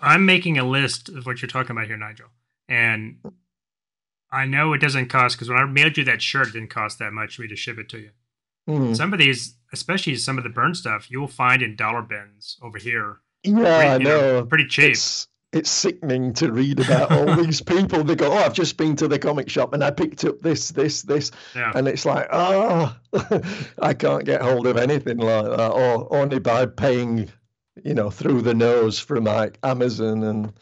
[SPEAKER 4] I'm making a list of what you're talking about here, Nigel, and I know it doesn't cost because when I mailed you that shirt, it didn't cost that much for me to ship it to you.
[SPEAKER 5] Mm.
[SPEAKER 4] Some of these, especially some of the Byrne stuff, you will find in dollar bins over here,
[SPEAKER 5] Yeah, I
[SPEAKER 4] know,
[SPEAKER 5] know.
[SPEAKER 4] pretty cheap.
[SPEAKER 5] It's it's sickening to read about all these people. They go, "Oh, I've just been to the comic shop and I picked up this, this, this,"
[SPEAKER 4] Yeah,
[SPEAKER 5] and it's like, "Ah, I can't get hold of anything like that, or only by paying, you know, through the nose from like Amazon and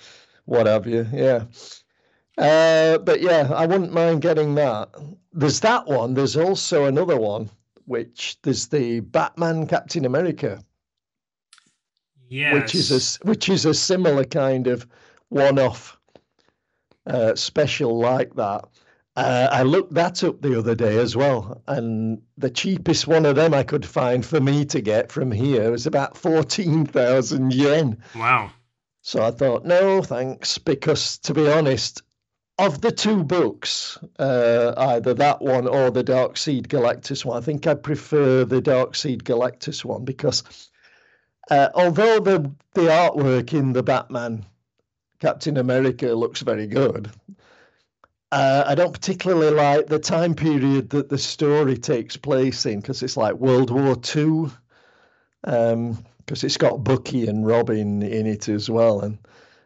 [SPEAKER 5] what have you." Yeah. Uh, but yeah, I wouldn't mind getting that. There's that one. There's also another one, which there's the Batman Captain America.
[SPEAKER 4] Yes.
[SPEAKER 5] which is a which is a similar kind of one-off uh, special like that. Uh, I looked that up the other day as well, and the cheapest one of them I could find for me to get from here was about fourteen thousand yen.
[SPEAKER 4] wow.
[SPEAKER 5] So I thought, no, thanks, because to be honest, of the two books, uh, either that one or the Darkseid Galactus one, I think I prefer the Darkseid Galactus one because uh, although the the artwork in the Batman Captain America looks very good, uh, I don't particularly like the time period that the story takes place in because it's like World War Two. Um, because it's got Bucky and Robin in it as well, and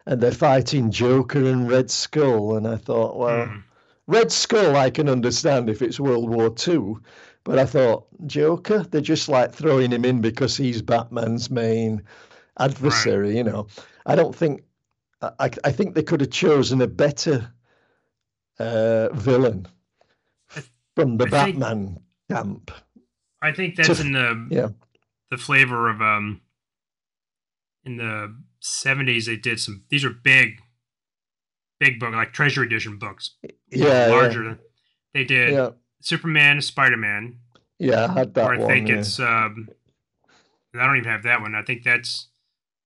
[SPEAKER 5] and they're fighting Joker and Red Skull, and I thought, well,
[SPEAKER 4] Hmm.
[SPEAKER 5] Red Skull I can understand if it's World War Two, but I thought Joker, they're just like throwing him in because he's Batman's main adversary, you know. I don't think I I think they could have chosen a better uh, villain from the
[SPEAKER 4] I think-
[SPEAKER 5] Batman camp.
[SPEAKER 4] I think that's
[SPEAKER 5] To-
[SPEAKER 4] in the
[SPEAKER 5] yeah.
[SPEAKER 4] the flavor of um in the seventies they did some these are big big book like treasure edition books.
[SPEAKER 5] Yeah,
[SPEAKER 4] larger
[SPEAKER 5] yeah,
[SPEAKER 4] they did
[SPEAKER 5] yeah,
[SPEAKER 4] Superman, Spider Man.
[SPEAKER 5] yeah. I had that
[SPEAKER 4] Or I
[SPEAKER 5] one.
[SPEAKER 4] think
[SPEAKER 5] yeah.
[SPEAKER 4] it's um I don't even have that one. I think that's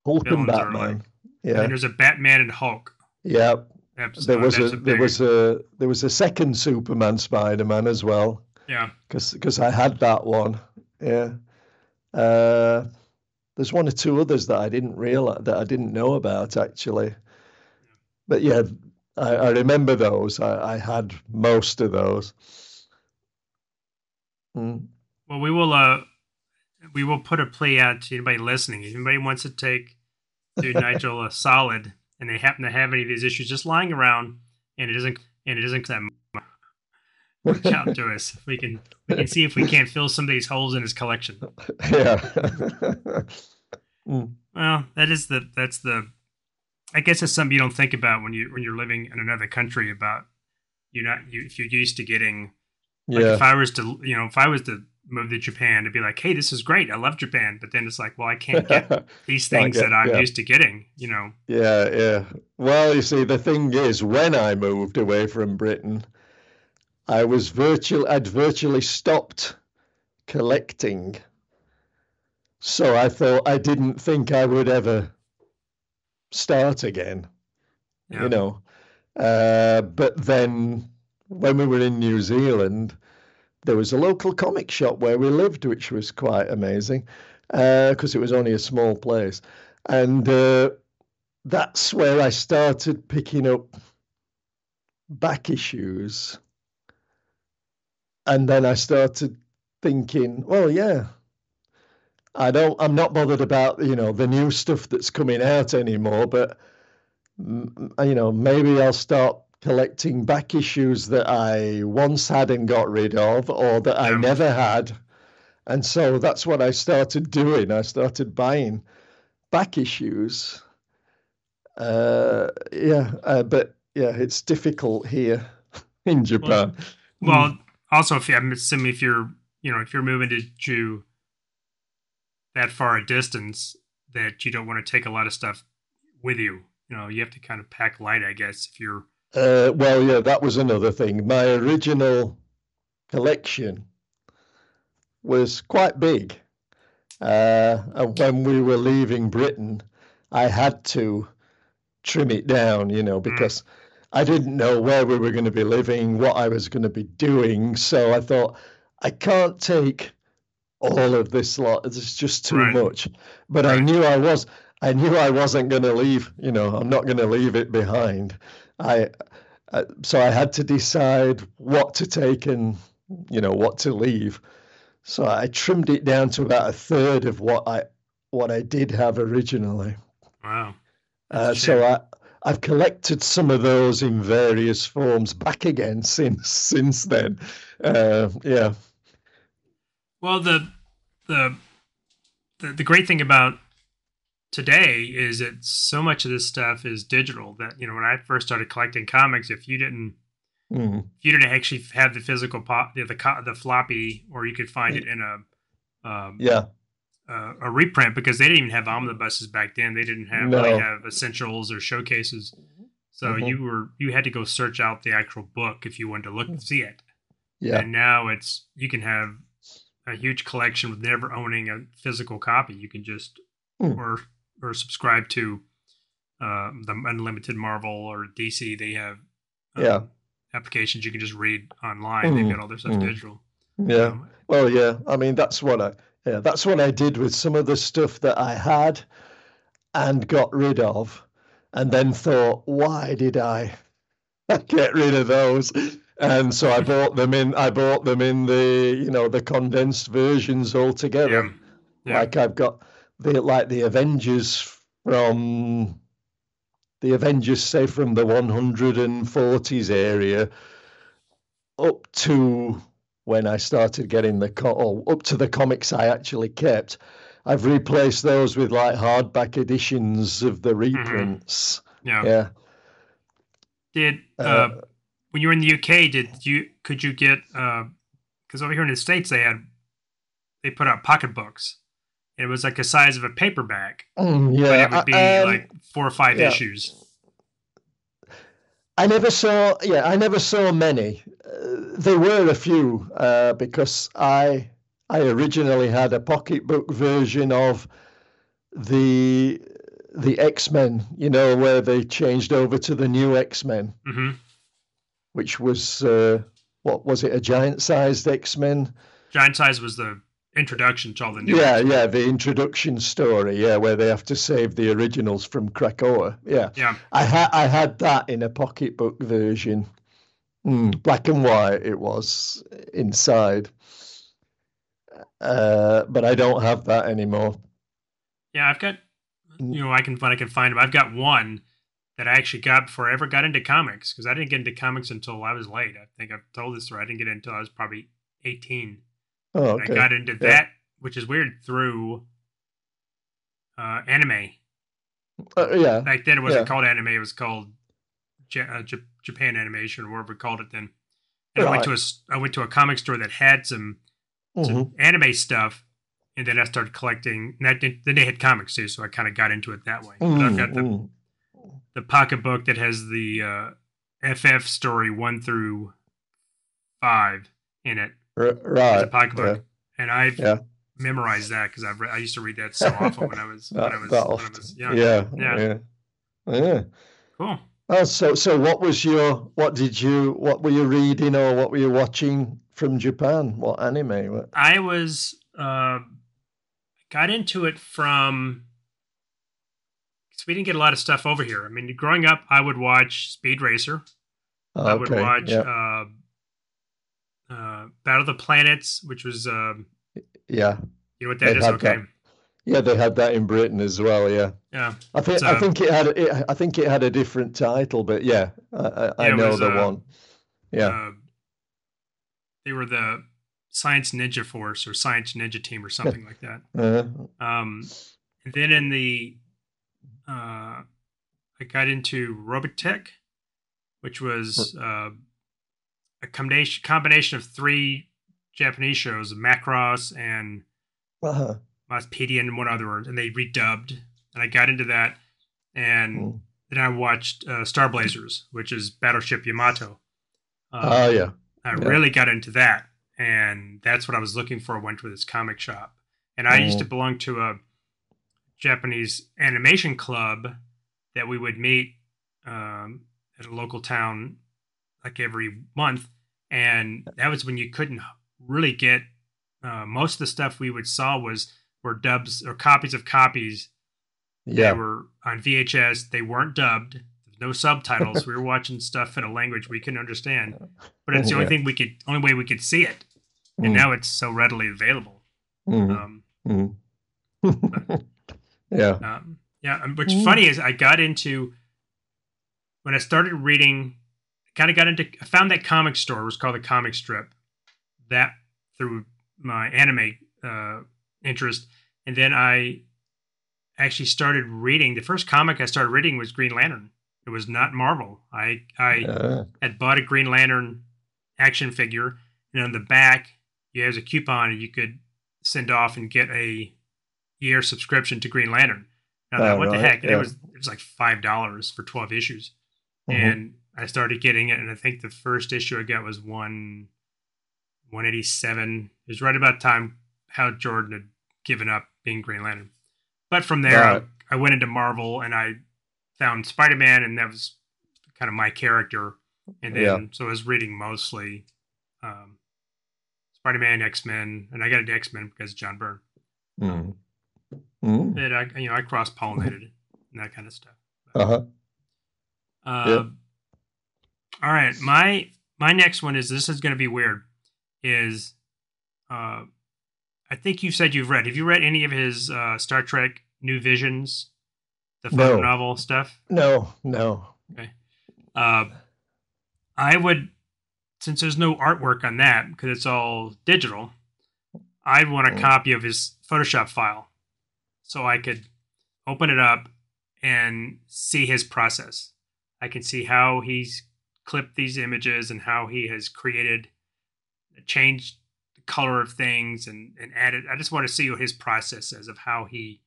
[SPEAKER 5] Hulk and Batman.
[SPEAKER 4] like-
[SPEAKER 5] yeah,
[SPEAKER 4] and there's a Batman and Hulk
[SPEAKER 5] yeah.
[SPEAKER 4] episode.
[SPEAKER 5] There was a,
[SPEAKER 4] That's
[SPEAKER 5] there was a there was a second Superman Spider Man as well
[SPEAKER 4] yeah.
[SPEAKER 5] because I had that one. Yeah. Uh, there's one or two others that I didn't realize that I didn't know about actually. But yeah, I, I remember those. I, I had most of those. Mm.
[SPEAKER 4] Well, we will uh we will put a play out to anybody listening. If anybody wants to take Dude Nigel a solid and they happen to have any of these issues just lying around and it doesn't and it doesn't come reach out to us. We can we can see if we can't fill some of these holes in his collection.
[SPEAKER 5] yeah. Mm.
[SPEAKER 4] Well, that is the that's the I guess it's something you don't think about when you when you're living in another country about you're not you if you're used to getting like
[SPEAKER 5] yeah.
[SPEAKER 4] if I was to you know if I was to move to Japan to be like hey this is great I love Japan but then it's like well I can't get these things
[SPEAKER 5] get-
[SPEAKER 4] that I'm
[SPEAKER 5] yeah.
[SPEAKER 4] used to getting you know
[SPEAKER 5] Yeah, yeah. Well, you see, the thing is, when I moved away from Britain, I was virtually, I'd virtually stopped collecting. So I thought I didn't think I would ever start again,
[SPEAKER 4] Yeah.
[SPEAKER 5] you know. Uh, but then when we were in New Zealand, there was a local comic shop where we lived, which was quite amazing because it was only a small place. And uh, that's where I started picking up back issues. And then I started thinking, well, yeah, I don't, I'm not bothered about, you know, the new stuff that's coming out anymore, but, you know, maybe I'll start collecting back issues that I once had and got rid of or that I never had. And so that's what I started doing. I started buying back issues. Uh, yeah, uh, but yeah, it's difficult here in Japan.
[SPEAKER 4] well also if you, I'm assuming if you're you know if you're moving to, to that far a distance that you don't want to take a lot of stuff with you you know you have to kind of pack light I guess if you're
[SPEAKER 5] Uh, well, yeah, that was another thing. My original collection was quite big. Uh, and when we were leaving Britain, I had to trim it down, you know, because I didn't know where we were going to be living, what I was going to be doing. So I thought, I can't take all of this lot. It's just too
[SPEAKER 4] Right.
[SPEAKER 5] much. But I knew I was, I knew I wasn't going to leave, you know, I'm not going to leave it behind. I, uh, so I had to decide what to take and, you know, what to leave. So I trimmed it down to about a third of what I what I did have originally.
[SPEAKER 4] wow
[SPEAKER 5] Uh, so. I I've collected some of those in various forms back again since since then. Uh, yeah,
[SPEAKER 4] Well, the the the, the great thing about today is that so much of this stuff is digital. That you know, when I first started collecting comics, if you didn't
[SPEAKER 5] Mm.
[SPEAKER 4] if you didn't actually have the physical pop, the the, the floppy, or you could find it in a um,
[SPEAKER 5] yeah,
[SPEAKER 4] uh, a reprint because they didn't even have omnibuses back then. They didn't have
[SPEAKER 5] No.
[SPEAKER 4] really have essentials or showcases. So
[SPEAKER 5] Mhm.
[SPEAKER 4] you were you had to go search out the actual book if you wanted to look and see it.
[SPEAKER 5] Yeah.
[SPEAKER 4] And now it's you can have a huge collection with never owning a physical copy. You can just
[SPEAKER 5] Hmm.
[SPEAKER 4] or or subscribe to uh, the Unlimited Marvel or DC. They have um,
[SPEAKER 5] Yeah.
[SPEAKER 4] applications you can just read online. They've
[SPEAKER 5] Mhm.
[SPEAKER 4] got all their stuff
[SPEAKER 5] Mhm.
[SPEAKER 4] digital.
[SPEAKER 5] Yeah.
[SPEAKER 4] Um,
[SPEAKER 5] Well, yeah. I mean, that's what I yeah, that's what I did with some of the stuff that I had and got rid of, and then thought, why did I get rid of those? And so I bought them in. I bought them in the you know the condensed versions altogether.
[SPEAKER 4] yeah. Yeah.
[SPEAKER 5] Like I've got the like the Avengers from the Avengers, say from the 140s area up to when I started getting the co- up to the comics I actually kept. I've replaced those with like hardback editions of the reprints.
[SPEAKER 4] yeah.
[SPEAKER 5] Yeah.
[SPEAKER 4] Did uh,
[SPEAKER 5] Uh,
[SPEAKER 4] when you were in the UK, did you could you get because over here in the states they had they put out pocketbooks. It was like the size of a paperback,
[SPEAKER 5] mm,
[SPEAKER 4] but
[SPEAKER 5] yeah.
[SPEAKER 4] it would be
[SPEAKER 5] I- um,
[SPEAKER 4] like four or five
[SPEAKER 5] yeah.
[SPEAKER 4] issues.
[SPEAKER 5] I never saw, yeah, I never saw many. There were a few uh, because I I originally had a pocketbook version of the the X Men, you know, where they changed over to the new X Men,
[SPEAKER 4] hmm
[SPEAKER 5] which was uh, what was it, a giant-sized X Men?
[SPEAKER 4] Giant size was the introduction to all the new.
[SPEAKER 5] Yeah,
[SPEAKER 4] X-Men.
[SPEAKER 5] yeah, the introduction story, yeah, where they have to save the originals from Krakoa. Yeah,
[SPEAKER 4] yeah.
[SPEAKER 5] I had I had that in a pocketbook version, mm, black and white. It was inside, uh, but I don't have that anymore.
[SPEAKER 4] Yeah, I've got you know I can when I can find them. I've got one that I actually got before I ever got into comics because I didn't get into comics until I was late. I think I've told this story. I didn't get into it until I was probably eighteen.
[SPEAKER 5] Oh, okay.
[SPEAKER 4] I got into
[SPEAKER 5] Yeah.
[SPEAKER 4] that, which is weird, through uh, anime.
[SPEAKER 5] Uh, yeah,
[SPEAKER 4] Back then, it wasn't
[SPEAKER 5] Yeah.
[SPEAKER 4] called anime; it was called Ja- uh, J- Japan Animation, or whatever we called it then. And I went to a I went to a comic store that had some
[SPEAKER 5] mhm.
[SPEAKER 4] some anime stuff, and then I started collecting. And that, then they had comics too, so I kind of got into it that way. But I've
[SPEAKER 5] Mm,
[SPEAKER 4] got the,
[SPEAKER 5] mm.
[SPEAKER 4] the pocketbook that has the uh, FF story one through five in it
[SPEAKER 5] R- right.
[SPEAKER 4] pocketbook, and I've
[SPEAKER 5] Yeah.
[SPEAKER 4] memorized that because I've re- I used to read that so often when I was when I was, when I was young.
[SPEAKER 5] Yeah,
[SPEAKER 4] Yeah.
[SPEAKER 5] yeah, yeah.
[SPEAKER 4] Cool.
[SPEAKER 5] Oh, so so what was your what did you what were you reading or what were you watching from Japan? What anime? What?
[SPEAKER 4] I was uh, got into it from because we didn't get a lot of stuff over here. I mean, growing up, I would watch Speed Racer. I would watch uh, uh, Battle of the Planets, which was um,
[SPEAKER 5] yeah,
[SPEAKER 4] you know what
[SPEAKER 5] They
[SPEAKER 4] that is?
[SPEAKER 5] had
[SPEAKER 4] Okay,
[SPEAKER 5] that. Yeah. They had that in Britain as well. Yeah,
[SPEAKER 4] yeah,
[SPEAKER 5] I think I think it had it, I think it had a different title, but yeah, I, I,
[SPEAKER 4] Yeah,
[SPEAKER 5] know
[SPEAKER 4] was,
[SPEAKER 5] the
[SPEAKER 4] uh,
[SPEAKER 5] one. Yeah,
[SPEAKER 4] Uh, they were the Science Ninja Force or Science Ninja Team or something like that.
[SPEAKER 5] uh,
[SPEAKER 4] Um, and then in the, uh, I got into Robotech, which was uh, a combination combination of three Japanese shows, Macross and
[SPEAKER 5] uh-huh.
[SPEAKER 4] Mospeada and one other, and they redubbed. And I got into that, and
[SPEAKER 5] Mm.
[SPEAKER 4] then I watched uh, Star Blazers, which is Battleship Yamato.
[SPEAKER 5] Oh yeah,
[SPEAKER 4] I
[SPEAKER 5] Yeah.
[SPEAKER 4] really got into that, and that's what I was looking for. Went to this comic shop, and I used to
[SPEAKER 5] Mm.
[SPEAKER 4] belong to a Japanese animation club that we would meet um, at a local town like every month, and that was when you couldn't really get uh, most of the stuff we would saw was were dubs or copies of copies.
[SPEAKER 5] yeah,
[SPEAKER 4] They were on VHS. They weren't dubbed. No subtitles. we were watching stuff in a language we couldn't understand, but it's the only
[SPEAKER 5] Yeah.
[SPEAKER 4] thing we could, only way we could see it. And
[SPEAKER 5] Mm,
[SPEAKER 4] now it's so readily available.
[SPEAKER 5] mm,
[SPEAKER 4] Um,
[SPEAKER 5] mm. yeah,
[SPEAKER 4] um, yeah. and What's
[SPEAKER 5] Mm.
[SPEAKER 4] funny is I got into when I started reading. Kind of got into. I found that comic store it was called the Comic Strip. That through my anime uh, interest, and then I actually started reading. The first comic I started reading was Green Lantern. It was not Marvel. I I
[SPEAKER 5] uh,
[SPEAKER 4] had bought a Green Lantern action figure, and on the back, you has a coupon, you could send off and get a year subscription to Green Lantern. And I
[SPEAKER 5] Oh,
[SPEAKER 4] thought, what the heck?
[SPEAKER 5] Yeah.
[SPEAKER 4] it was it was like five dollars for twelve issues,
[SPEAKER 5] Mhm.
[SPEAKER 4] and I started getting it. And I think the first issue I got was one one eighty seven. It was right about time Hal Jordan had given up being Green Lantern. But from there,
[SPEAKER 5] Right.
[SPEAKER 4] I, I went into Marvel and I found Spider Man, and that was kind of my character. And then
[SPEAKER 5] Yeah.
[SPEAKER 4] so I was reading mostly um, Spider Man, X Men, and I got into X Men because of John Byrne.
[SPEAKER 5] Mm. Mm.
[SPEAKER 4] That I you know I cross pollinated and that kind of stuff.
[SPEAKER 5] Uh-huh.
[SPEAKER 4] Uh,
[SPEAKER 5] Yep.
[SPEAKER 4] All right, my my next one is this is going to be weird. Is uh, I think you said you've read. Have you read any of his uh, Star Trek New Visions, the photo
[SPEAKER 5] No.
[SPEAKER 4] novel stuff?
[SPEAKER 5] No, no.
[SPEAKER 4] Uh, I would, since there's no artwork on that because it's all digital, I'd want a
[SPEAKER 5] Mm.
[SPEAKER 4] copy of his Photoshop file so I could open it up and see his process. I can see how he's clipped these images and how he has created, changed color of things and, and added. I just want to see what his process is of how he,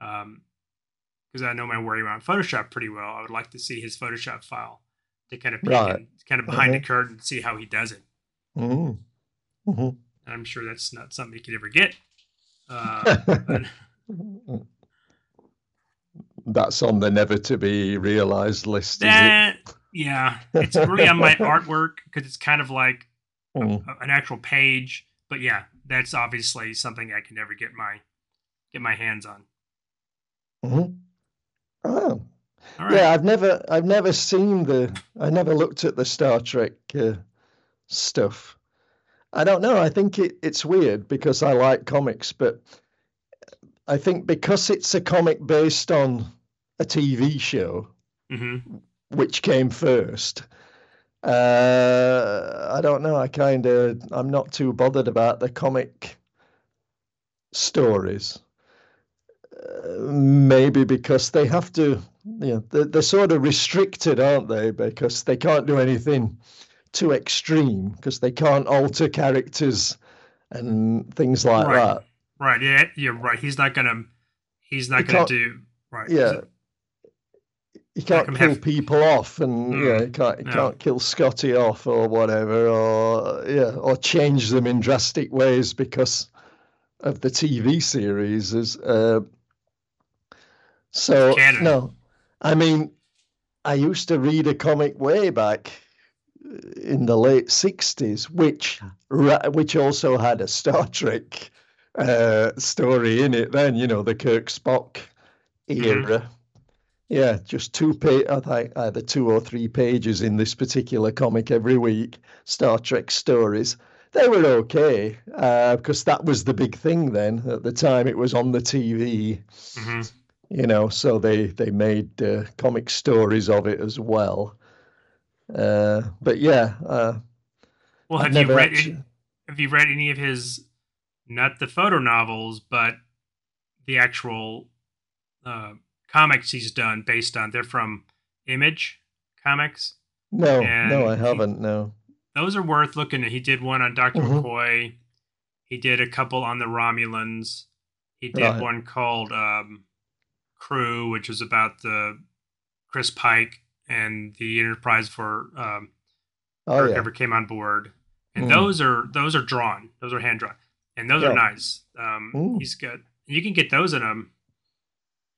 [SPEAKER 4] um, because I know my worry around Photoshop pretty well. I would like to see his Photoshop file to kind of peek
[SPEAKER 5] Right.
[SPEAKER 4] in, kind of behind
[SPEAKER 5] Mhm.
[SPEAKER 4] the curtain and see how he does it.
[SPEAKER 5] Mm. hmm
[SPEAKER 4] And I'm sure that's not something you could ever get. Uh, but
[SPEAKER 5] That's on the never to be realized list, is it?
[SPEAKER 4] yeah, it's really on my artwork because it's kind of like
[SPEAKER 5] Mm.
[SPEAKER 4] a- an actual page. But yeah, that's obviously something I can never get my get my hands on.
[SPEAKER 5] Mhm. Oh.
[SPEAKER 4] Right.
[SPEAKER 5] Yeah, I've never, I've never seen the, I never looked at the Star Trek uh, stuff. I don't know. I think it, it's weird because I like comics, but I think because it's a comic based on a TV show,
[SPEAKER 4] hmm
[SPEAKER 5] which came first. Uh, I don't know. I kind of I'm not too bothered about the comic stories. Uh, maybe because they have to, you know, they're, they're sort of restricted, aren't they? Because they can't do anything too extreme because they can't alter characters and things like
[SPEAKER 4] Right.
[SPEAKER 5] that.
[SPEAKER 4] Right. Yeah, you're right. He's not gonna. He's not
[SPEAKER 5] He
[SPEAKER 4] gonna do. Right.
[SPEAKER 5] Yeah. You can't kill
[SPEAKER 4] have-
[SPEAKER 5] people off, and
[SPEAKER 4] Mm,
[SPEAKER 5] yeah, you can't you
[SPEAKER 4] no.
[SPEAKER 5] can't kill Scotty off or whatever, or yeah, or change them in drastic ways because of the TV series. Is uh, so no, I mean, I used to read a comic way back in the late '60s, which which also had a Star Trek uh, story in it. Then you know the Kirk Spock
[SPEAKER 4] Mhm.
[SPEAKER 5] era. Yeah, just two pa- I think either two or three pages in this particular comic every week. Star Trek stories. They were okay uh, because that was the big thing then. At the time, it was on the TV
[SPEAKER 4] hmm
[SPEAKER 5] you know, so they they made uh, comic stories of it as well. Uh, but yeah, uh,
[SPEAKER 4] Well,
[SPEAKER 5] I've
[SPEAKER 4] you read?
[SPEAKER 5] actu-
[SPEAKER 4] Any, have you read any of his, not the photo novels, but the actual uh, comics he's done based on? They're from Image Comics.
[SPEAKER 5] no,
[SPEAKER 4] And
[SPEAKER 5] no, I haven't. No.
[SPEAKER 4] Those are worth looking at. He did one on doctor
[SPEAKER 5] Mhm.
[SPEAKER 4] McCoy. He did a couple on the Romulans. He did
[SPEAKER 5] Right.
[SPEAKER 4] one called um, Crew, which was about the Chris Pike and the Enterprise for um,
[SPEAKER 5] Oh yeah.
[SPEAKER 4] ever came on board. And
[SPEAKER 5] Mm.
[SPEAKER 4] those are those are drawn. Those are hand drawn, and those
[SPEAKER 5] Yeah.
[SPEAKER 4] are nice. Um. He's got. You can get those in a.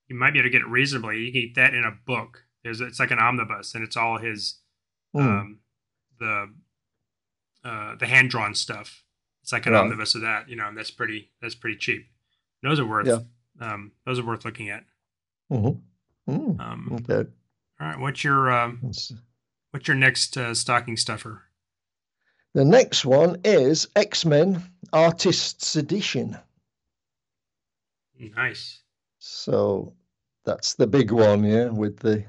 [SPEAKER 4] You might be able to get it reasonably. You can get that in a book. There's it's like an omnibus, and it's all his
[SPEAKER 5] Mm.
[SPEAKER 4] um, the uh, the hand drawn stuff. It's like an
[SPEAKER 5] Right.
[SPEAKER 4] omnibus of that, you know, and that's pretty that's pretty cheap. Those are worth
[SPEAKER 5] Yeah.
[SPEAKER 4] um, those are worth looking at.
[SPEAKER 5] Mhm. Mm.
[SPEAKER 4] Um,
[SPEAKER 5] Okay.
[SPEAKER 4] all right, what's your um, what's your next uh, stocking stuffer?
[SPEAKER 5] The next one is X Men Artists Edition.
[SPEAKER 4] Nice.
[SPEAKER 5] So that's the big one, yeah, with the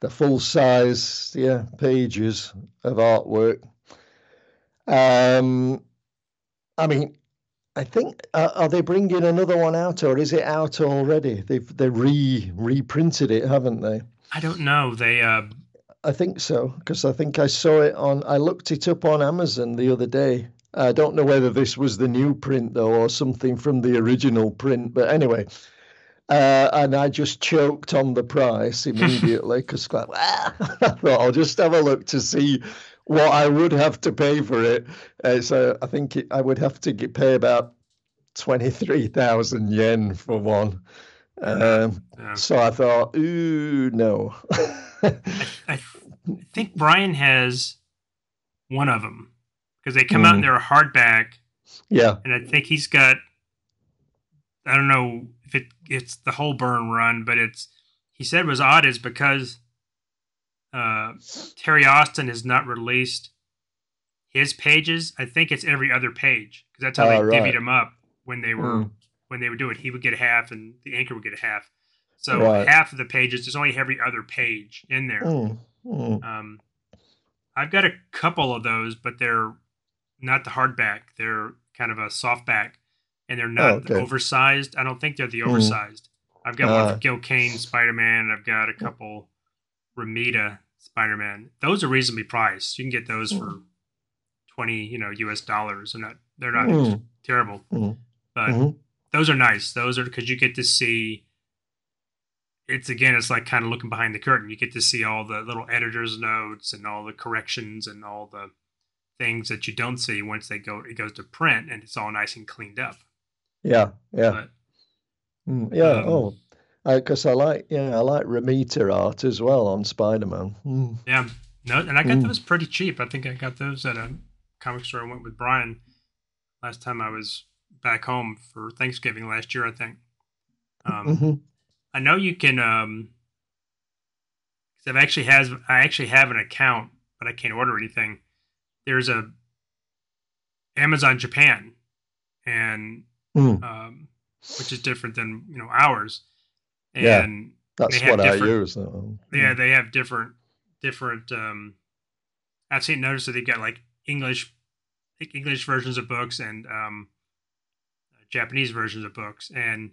[SPEAKER 5] the full size, yeah, pages of artwork. Um, I mean, I think uh, are they bringing another one out, or is it out already? They've they re reprinted it, haven't they?
[SPEAKER 4] I don't know. They uh,
[SPEAKER 5] I think so because I think I saw it on. I looked it up on Amazon the other day. I don't know whether this was the new print though or something from the original print, but anyway. Uh, and I just choked on the price immediately because like, ah, I thought I'll just have a look to see what I would have to pay for it. Uh, so I think it, I would have to get, pay about 23,000 yen for one. Um,
[SPEAKER 4] Yeah.
[SPEAKER 5] So I thought, ooh, no.
[SPEAKER 4] I, I think Brian has one of them because they come out and
[SPEAKER 5] Mhm.
[SPEAKER 4] they're a hardback,
[SPEAKER 5] yeah.
[SPEAKER 4] and I think he's got. I don't know if it it's the whole Byrne run, but it's he said was odd is because uh, Terry Austin has not released his pages. I think it's every other page because that's how
[SPEAKER 5] Oh,
[SPEAKER 4] they
[SPEAKER 5] right.
[SPEAKER 4] divvied him up when they were
[SPEAKER 5] Mm.
[SPEAKER 4] when they would do it. He would get a half, and the anchor would get a half. So
[SPEAKER 5] Right.
[SPEAKER 4] half of the pages, there's only every other page in there.
[SPEAKER 5] Mm, mm.
[SPEAKER 4] Um, I've got a couple of those, but they're not the hardback. They're kind of a softback, and they're not
[SPEAKER 5] Oh, okay.
[SPEAKER 4] oversized. I don't think they're the
[SPEAKER 5] Mm.
[SPEAKER 4] oversized. I've got one
[SPEAKER 5] Ah.
[SPEAKER 4] for Gil Kane Spider Man, and I've got a couple Romita Spider Man. Those are reasonably priced. You can get those for twenty, you know, U.S. dollars, and not they're not
[SPEAKER 5] Mm.
[SPEAKER 4] terrible.
[SPEAKER 5] Mm.
[SPEAKER 4] But
[SPEAKER 5] Mhm.
[SPEAKER 4] those are nice. Those are because you get to see. It's again, it's like kind of looking behind the curtain. You get to see all the little editor's notes and all the corrections and all the things that you don't see once they go. It goes to print and it's all nice and cleaned up.
[SPEAKER 5] Yeah, yeah.
[SPEAKER 4] But
[SPEAKER 5] Mm, yeah.
[SPEAKER 4] Um,
[SPEAKER 5] oh, because I, like yeah, I like Romita art as well on Spider-Man. Mm.
[SPEAKER 4] yeah, no, and I got
[SPEAKER 5] Mm.
[SPEAKER 4] those pretty cheap. I think I got those at a comic store. I went with Brian last time I was back home for Thanksgiving last year. I think. Um,
[SPEAKER 5] Mhm.
[SPEAKER 4] I know you can. Um, I've actually has I actually have an account, but I can't order anything. There's a Amazon Japan, and
[SPEAKER 5] Mm.
[SPEAKER 4] um, which is different than you know ours.
[SPEAKER 5] Yeah.
[SPEAKER 4] And
[SPEAKER 5] That's
[SPEAKER 4] they have
[SPEAKER 5] what I use. though.
[SPEAKER 4] yeah, they have different different. Um, I've seen notice that they've got like English English versions of books and um, Japanese versions of books, and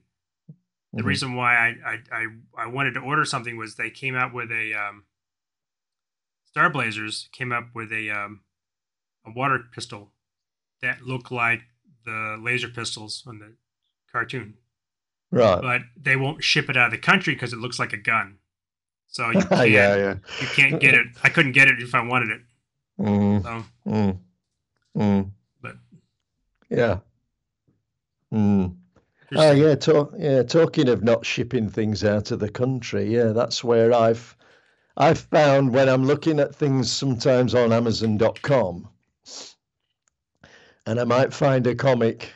[SPEAKER 4] the
[SPEAKER 5] Mhm.
[SPEAKER 4] reason why I, I I I wanted to order something was they came out with a um, Star Blazers came up with a um, a water pistol that looked like the laser pistols on the cartoon,
[SPEAKER 5] Right.
[SPEAKER 4] but they won't ship it out of the country because it looks like a gun. So you
[SPEAKER 5] yeah,
[SPEAKER 4] can't
[SPEAKER 5] yeah.
[SPEAKER 4] you can't get it. I couldn't get it if I wanted it.
[SPEAKER 5] Mm,
[SPEAKER 4] So
[SPEAKER 5] mm, mm.
[SPEAKER 4] But-
[SPEAKER 5] yeah. Mm. Oh yeah, talk, yeah. Talking of not shipping things out of the country, yeah, that's where I've I've found when I'm looking at things sometimes on Amazon.com, and I might find a comic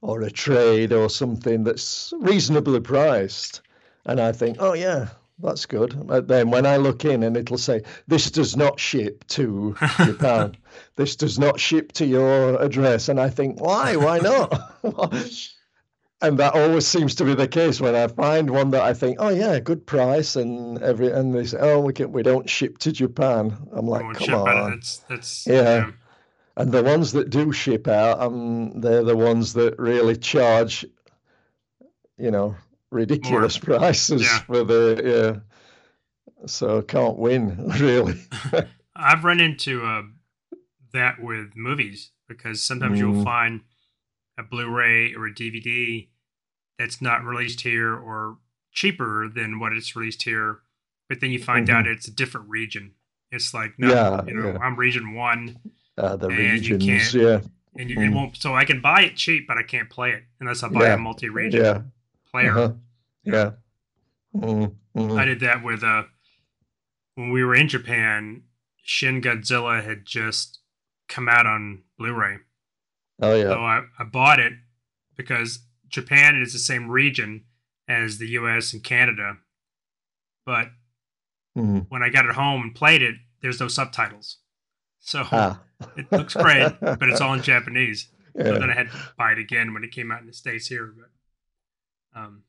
[SPEAKER 5] or a trade or something that's reasonably priced, and I think, oh yeah, that's good. But then when I look in and it'll say this does not ship to Japan, this does not ship to your address, and I think, why? Why not? and that always seems to be the case when I find one that I think, oh yeah, good price, and every and they say, oh, we can we don't ship to Japan. I'm like,
[SPEAKER 4] Won't
[SPEAKER 5] come
[SPEAKER 4] ship out of-
[SPEAKER 5] on.
[SPEAKER 4] That's that's
[SPEAKER 5] Yeah. And the ones that do ship out, um, they're the ones that really charge, you know, ridiculous prices
[SPEAKER 4] Yeah.
[SPEAKER 5] for the yeah. So can't win really.
[SPEAKER 4] I've run into uh, that with movies because sometimes you'll
[SPEAKER 5] Mm.
[SPEAKER 4] find a Blu-ray or a DVD that's not released here or cheaper than what it's released here, but then you find out it's a different region. It's like no,
[SPEAKER 5] Mm-hmm. Yeah,
[SPEAKER 4] you know,
[SPEAKER 5] yeah.
[SPEAKER 4] I'm region one,
[SPEAKER 5] Uh, the
[SPEAKER 4] And you
[SPEAKER 5] regions,
[SPEAKER 4] can't-
[SPEAKER 5] yeah,
[SPEAKER 4] and you,
[SPEAKER 5] Mm.
[SPEAKER 4] it won't. So I can buy it cheap, but I can't play it unless I buy
[SPEAKER 5] Yeah,
[SPEAKER 4] a multi-region
[SPEAKER 5] yeah,
[SPEAKER 4] player.
[SPEAKER 5] uh-huh, yeah. Mm, mm.
[SPEAKER 4] I did that with uh when we were in Japan. Shin Godzilla had just come out on Blu-ray.
[SPEAKER 5] Oh yeah,
[SPEAKER 4] So I, I bought it because Japan is the same region as the US and Canada. But
[SPEAKER 5] Mm.
[SPEAKER 4] when I got it home and played it, there's no subtitles. So
[SPEAKER 5] ah,
[SPEAKER 4] it looks great, but it's all in Japanese. So then I had to buy it again when it came out in the States here. But um,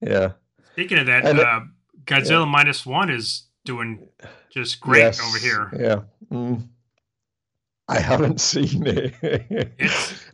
[SPEAKER 5] yeah.
[SPEAKER 4] speaking of that,
[SPEAKER 5] And
[SPEAKER 4] uh, Godzilla minus one is doing just great
[SPEAKER 5] Yes,
[SPEAKER 4] over here.
[SPEAKER 5] Yeah. Mm. I haven't seen it.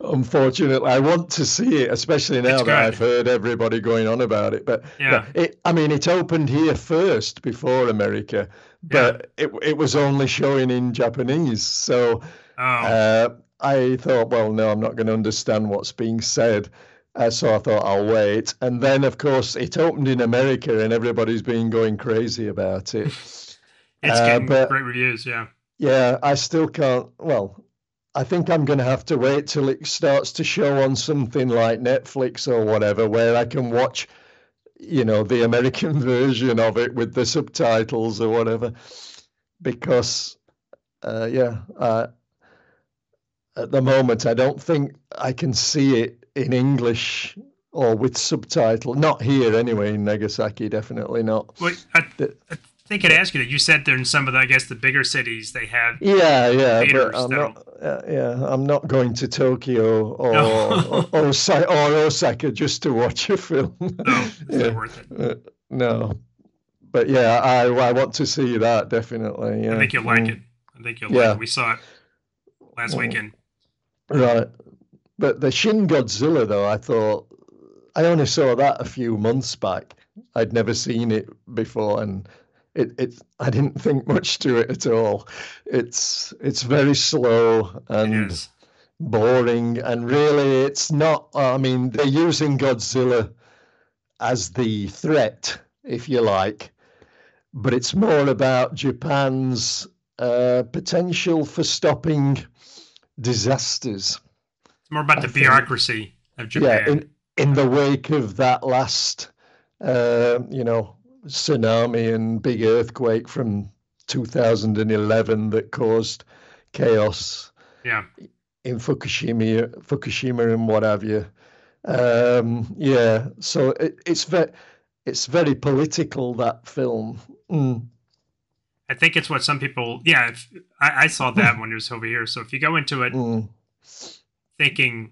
[SPEAKER 5] Unfortunately, I want to see it, especially now
[SPEAKER 4] It's
[SPEAKER 5] that
[SPEAKER 4] good.
[SPEAKER 5] I've heard everybody going on about it. But
[SPEAKER 4] Yeah.
[SPEAKER 5] but it, I mean, it opened here first before America, but it it was only showing in Japanese. So
[SPEAKER 4] Oh,
[SPEAKER 5] uh, I thought, well, no, I'm not going to understand what's being said. Uh, so I thought I'll wait. And then, of course, it opened in America, and everybody's been going crazy about it.
[SPEAKER 4] it's uh, getting but, great reviews, yeah.
[SPEAKER 5] Yeah, I still can't. Well, I think I'm going to have to wait till it starts to show on something like Netflix or whatever, where I can watch, you know, the American version of it with the subtitles or whatever. Because, uh, yeah, uh, at the moment, I don't think I can see it in English or with subtitle. Not here, anyway. In Nagasaki, definitely not.
[SPEAKER 4] Wait, I, I think I'd ask you that. You said there in some of the, I guess, the bigger cities they have.
[SPEAKER 5] Yeah, yeah, but I'm not. Uh, yeah, I'm not going to Tokyo or no. or, or, or, Osaka just to watch a film.
[SPEAKER 4] No, it's yeah. not worth it. Uh,
[SPEAKER 5] no, but yeah, I I want to see that definitely. Yeah.
[SPEAKER 4] I think you'll like mm. it. I think you'll yeah. like it. We saw it last mm. weekend.
[SPEAKER 5] Right. But the Shin Godzilla, though, I thought I only saw that a few months back. I'd never seen it before, and it, it I didn't think much to it at all. It's it's very slow and boring, and really, it's not. I mean, they're using Godzilla as the threat, if you like, but it's more about Japan's uh, potential for stopping disasters.
[SPEAKER 4] It's more about I the think. bureaucracy of Japan.
[SPEAKER 5] Yeah, in, in the wake of that last, uh, you know, tsunami and big earthquake from 2011 that caused chaos.
[SPEAKER 4] Yeah.
[SPEAKER 5] In Fukushima, Fukushima, and what have you. Um, yeah, so it, it's very, it's very political that film. Mm.
[SPEAKER 4] I think it's what some people. Yeah, if, I, I, saw that when it was over here. So if you go into it mm. thinking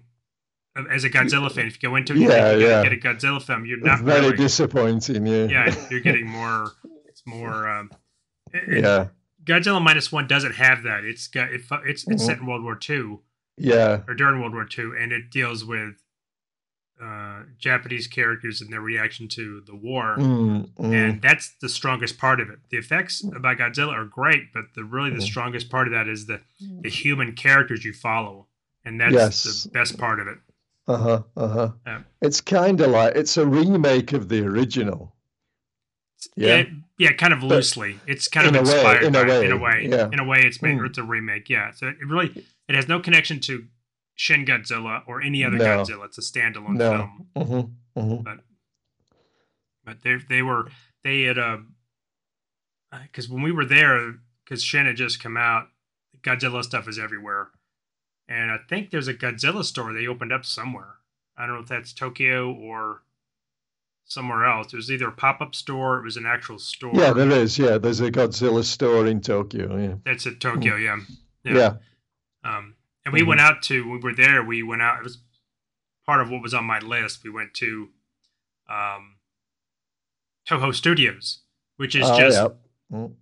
[SPEAKER 4] as a Godzilla fan, if you go into it, yeah, you yeah. get a Godzilla film, you're not
[SPEAKER 5] it's very
[SPEAKER 4] really,
[SPEAKER 5] disappointing. Yeah,
[SPEAKER 4] yeah, you're getting more. It's more. Um,
[SPEAKER 5] it, yeah,
[SPEAKER 4] Godzilla minus one doesn't have that. It's got it, it's it's mm-hmm. set in World War II.
[SPEAKER 5] Yeah,
[SPEAKER 4] or during World War II, and it deals with uh, Japanese characters and their reaction to the war, mm, mm. and that's the strongest part of it. The effects about Godzilla are great, but the really the mm. strongest part of that is the the human characters you follow, and that's yes. the best part of it.
[SPEAKER 5] Uh huh. Uh huh. Yeah. It's kind of like it's a remake of the original.
[SPEAKER 4] Yeah. Yeah, yeah kind of loosely. But it's kind of inspired way, in, by, a way, in a way. Yeah. In a way, it's made. Mm. It's a remake. Yeah. So it really it has no connection to Shin Godzilla or any other no. Godzilla. It's a standalone no. film. Mm-hmm. Mm-hmm. But but they they were they had uh because when we were there because Shin had just come out, Godzilla stuff is everywhere, and I think there's a Godzilla store they opened up somewhere. I don't know if that's Tokyo or somewhere else. It was either a pop up store, it was an actual store.
[SPEAKER 5] Yeah, there is. Yeah, there's a Godzilla store in Tokyo. Yeah,
[SPEAKER 4] that's at Tokyo. Yeah,
[SPEAKER 5] yeah. yeah.
[SPEAKER 4] Um, and we mm-hmm. went out to we were there. We went out. It was part of what was on my list. We went to um, Toho Studios, which is uh, just yep. mm.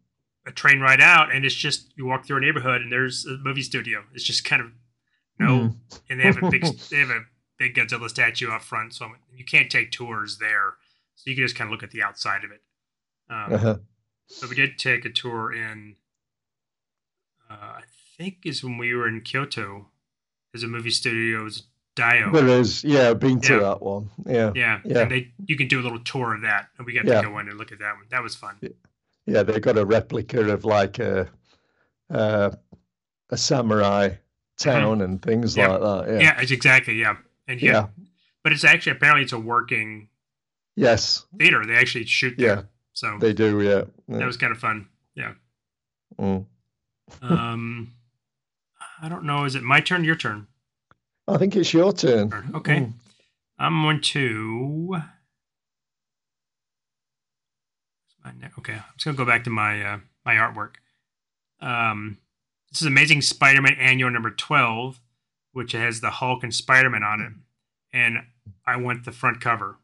[SPEAKER 4] a train ride out, and it's just you walk through a neighborhood and there's a movie studio. It's just kind of no, mm. and they have a big they have a big Godzilla statue up front, so you can't take tours there. So you can just kind of look at the outside of it. Um, uh-huh. So we did take a tour in. Uh, I think is when we were in Kyoto. as a movie studios Dio.
[SPEAKER 5] There is, yeah, been to yeah. that one. Yeah.
[SPEAKER 4] Yeah. Yeah. And they you can do a little tour of that. And we got yeah. to go in and look at that one. That was fun.
[SPEAKER 5] Yeah, they got a replica of like a uh, a samurai town mm-hmm. and things yeah. like that. Yeah.
[SPEAKER 4] Yeah, it's exactly, yeah. And yeah, yeah. But it's actually apparently it's a working
[SPEAKER 5] Yes.
[SPEAKER 4] Theater. They actually shoot there. Yeah. So
[SPEAKER 5] they do, yeah.
[SPEAKER 4] That was kind of fun. Yeah. Mm. um I don't know. Is it my turn? Your turn?
[SPEAKER 5] I think it's your turn.
[SPEAKER 4] Okay. Mm. I'm going to. Okay, I'm just gonna go back to my uh, my artwork. Um, this is Amazing Spider-Man Annual number twelve, which has the Hulk and Spider-Man on it, and I want the front cover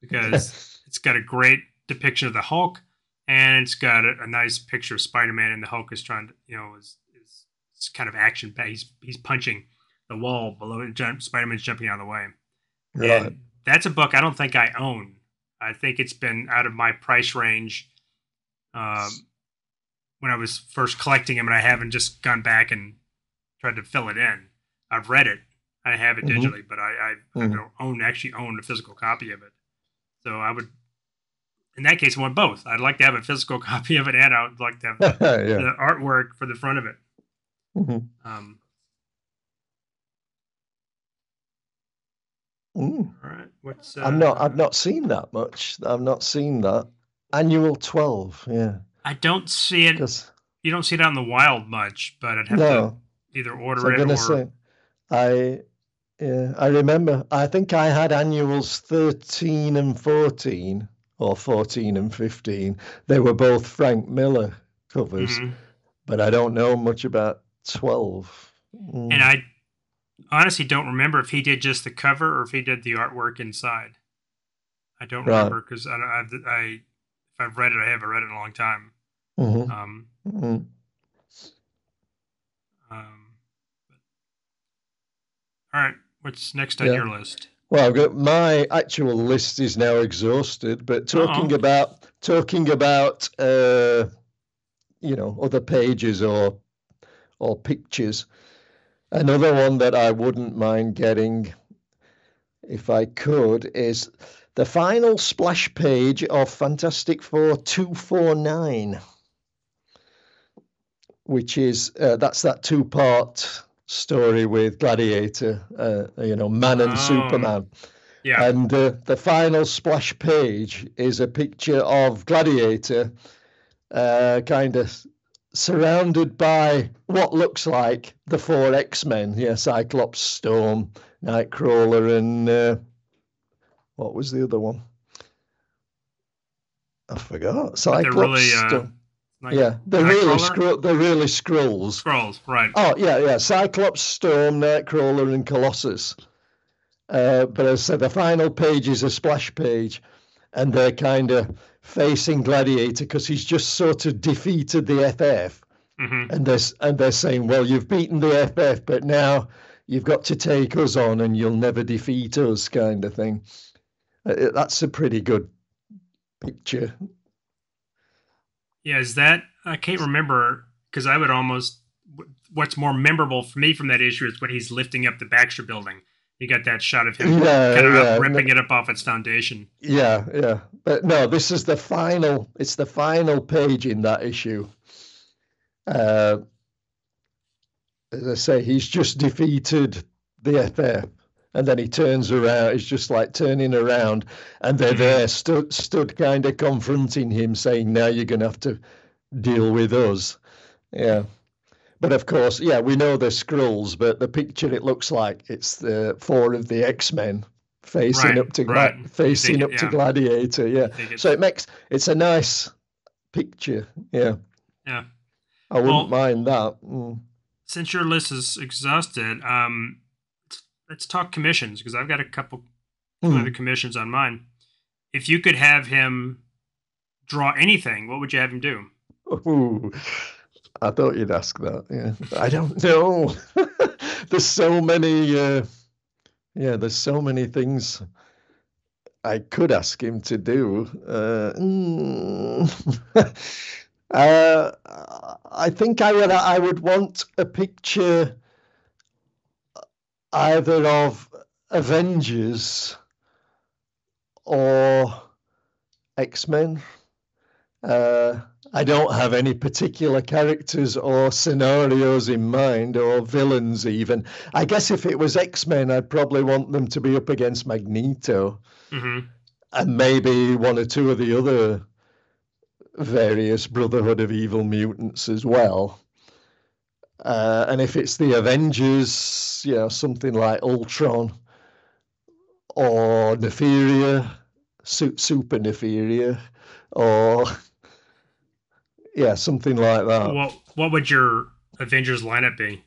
[SPEAKER 4] because it's got a great depiction of the Hulk, and it's got a, a nice picture of Spider-Man, and the Hulk is trying to, you know, is it's kind of action. He's he's punching the wall below it. Spider-Man's jumping out of the way. Right. And that's a book I don't think I own. I think it's been out of my price range um, when I was first collecting them, and I haven't just gone back and tried to fill it in. I've read it. I have it
[SPEAKER 5] Mhm.
[SPEAKER 4] digitally, but I, I, I
[SPEAKER 5] Mhm.
[SPEAKER 4] don't own actually own a physical copy of it. So I would, in that case, I want both. I'd like to have a physical copy of it, and I would like to have the,
[SPEAKER 5] yeah.
[SPEAKER 4] the artwork for the front of it.
[SPEAKER 5] Mhm.
[SPEAKER 4] Um,
[SPEAKER 5] Mm.
[SPEAKER 4] all right, what's uh,
[SPEAKER 5] I'm not. I've not seen that much. I've not seen that. Annual twelve. Yeah.
[SPEAKER 4] I don't see it. You don't see it out in the wild much, but I'd have
[SPEAKER 5] no.
[SPEAKER 4] to either order
[SPEAKER 5] So I'm
[SPEAKER 4] it
[SPEAKER 5] gonna
[SPEAKER 4] or
[SPEAKER 5] say, I, yeah, I remember. I think I had annuals thirteen and fourteen, or fourteen and fifteen. They were both Frank Miller covers,
[SPEAKER 4] Mhm.
[SPEAKER 5] but I don't know much about twelve. Mm.
[SPEAKER 4] And I honestly don't remember if he did just the cover or if he did the artwork inside. I don't
[SPEAKER 5] Right.
[SPEAKER 4] remember because I, I, I, I've read it, I haven't read it in a long time.
[SPEAKER 5] Mhm,
[SPEAKER 4] Um,
[SPEAKER 5] mhm.
[SPEAKER 4] um, but, all right, what's next on
[SPEAKER 5] Yeah.
[SPEAKER 4] your list?
[SPEAKER 5] Well, I've got my actual list is now exhausted, but talking
[SPEAKER 4] Uh-oh.
[SPEAKER 5] about talking about uh, you know other pages or or pictures. Another one that I wouldn't mind getting, if I could, is the final splash page of Fantastic Four two four nine, which is uh, that's that two part story with Gladiator, uh, you know, Man and
[SPEAKER 4] Oh.
[SPEAKER 5] Superman.
[SPEAKER 4] Yeah,
[SPEAKER 5] And uh, the final splash page is a picture of Gladiator, uh, kind of surrounded by what looks like the four X Men. Yeah, Cyclops, Storm, Nightcrawler, and uh, what was the other one? I forgot. Cyclops.
[SPEAKER 4] really, uh, like
[SPEAKER 5] yeah, they're really scro- they're really Skrulls.
[SPEAKER 4] Skrulls, right?
[SPEAKER 5] Oh yeah, yeah. Cyclops, Storm, Nightcrawler, and Colossus. Uh, but as I said, the final page is a splash page, and they're kind of facing Gladiator because he's just sort of defeated the FF,
[SPEAKER 4] hmm
[SPEAKER 5] and they're and they're saying, "Well, you've beaten the FF, but now you've got to take us on, and you'll never defeat us," kind of thing. Uh, that's a pretty good picture.
[SPEAKER 4] Yeah, is that I can't remember because I would almost what's more memorable for me from that issue is when he's lifting up the Baxter building. You got that shot of him
[SPEAKER 5] Yeah,
[SPEAKER 4] kind of
[SPEAKER 5] yeah.
[SPEAKER 4] ripping it up off its foundation.
[SPEAKER 5] Yeah, yeah. But no, this is the final, it's the final page in that issue. Uh, as I say, he's just defeated the FF. And then he turns around, he's just like turning around, and they're
[SPEAKER 4] Mhm.
[SPEAKER 5] there, stood, stood kind of confronting him, saying, Now you're going to have to deal with us. Yeah. But of course, yeah, we know they're Skrulls, but the picture it looks like it's the four of the X Men facing
[SPEAKER 4] Right,
[SPEAKER 5] up to
[SPEAKER 4] right. You
[SPEAKER 5] facing up
[SPEAKER 4] it-
[SPEAKER 5] to. Gladiator. Yeah.
[SPEAKER 4] I think it's-
[SPEAKER 5] So it makes it's a nice picture. Yeah.
[SPEAKER 4] Yeah.
[SPEAKER 5] I wouldn't
[SPEAKER 4] Well-
[SPEAKER 5] mind that. Mm.
[SPEAKER 4] Since your list is exhausted, um, let's- talk commissions because I've got a couple
[SPEAKER 5] Mm.
[SPEAKER 4] other commissions on mine. If you could have him draw anything, what would you have him do?
[SPEAKER 5] Ooh, I thought you'd ask that. Yeah. I don't know. there's so many. Uh, yeah, there's so many things I could ask him to do. Uh, mm. uh, I think I would. I would want a picture either of Avengers or X Men. Uh, I don't have any particular characters or scenarios in mind, or villains even. I guess if it was X Men, I'd probably want them to be up against Magneto
[SPEAKER 4] hmm
[SPEAKER 5] and maybe one or two of the other various Brotherhood of Evil mutants as well. Uh, and if it's the Avengers, you know, something like Ultron or Nefaria, Su- Super Nefaria, or yeah, something like that.
[SPEAKER 4] What What would your Avengers lineup be?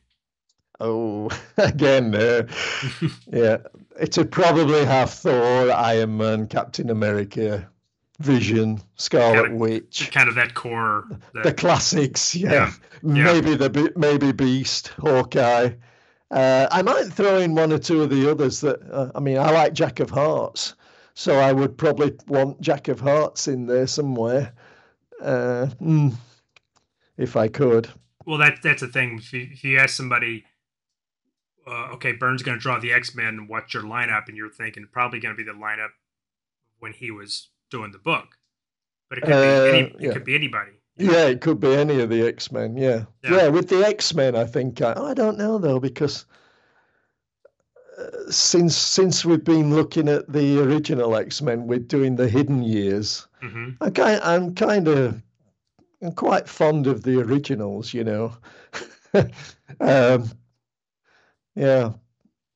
[SPEAKER 5] Oh, again, uh, yeah, it'd probably have Thor, Iron Man, Captain America, Vision, Scarlet
[SPEAKER 4] Kinda-
[SPEAKER 5] Witch.
[SPEAKER 4] kind of that core. That,
[SPEAKER 5] the classics, yeah.
[SPEAKER 4] Yeah.
[SPEAKER 5] Maybe the maybe Beast, Hawkeye. Uh, I might throw in one or two of the others that uh, I mean. I like Jack of Hearts, so I would probably want Jack of Hearts in there somewhere, uh, mm, if I could.
[SPEAKER 4] well, that that's the thing. If you, if you ask somebody, uh, okay, Byrne's going to draw the X Men. What's your lineup? And you're thinking probably going to be the lineup when he was doing the book, but it could
[SPEAKER 5] Uh,
[SPEAKER 4] be any, it
[SPEAKER 5] yeah.
[SPEAKER 4] could be anybody.
[SPEAKER 5] Yeah, it could be any of the X Men. Yeah.
[SPEAKER 4] Yeah.
[SPEAKER 5] yeah, With the X Men, I think I, I don't know though because uh, since since we've been looking at the original X Men, we're doing the hidden years.
[SPEAKER 4] hmm
[SPEAKER 5] I kind I'm kind of I'm quite fond of the originals, you know. um, yeah,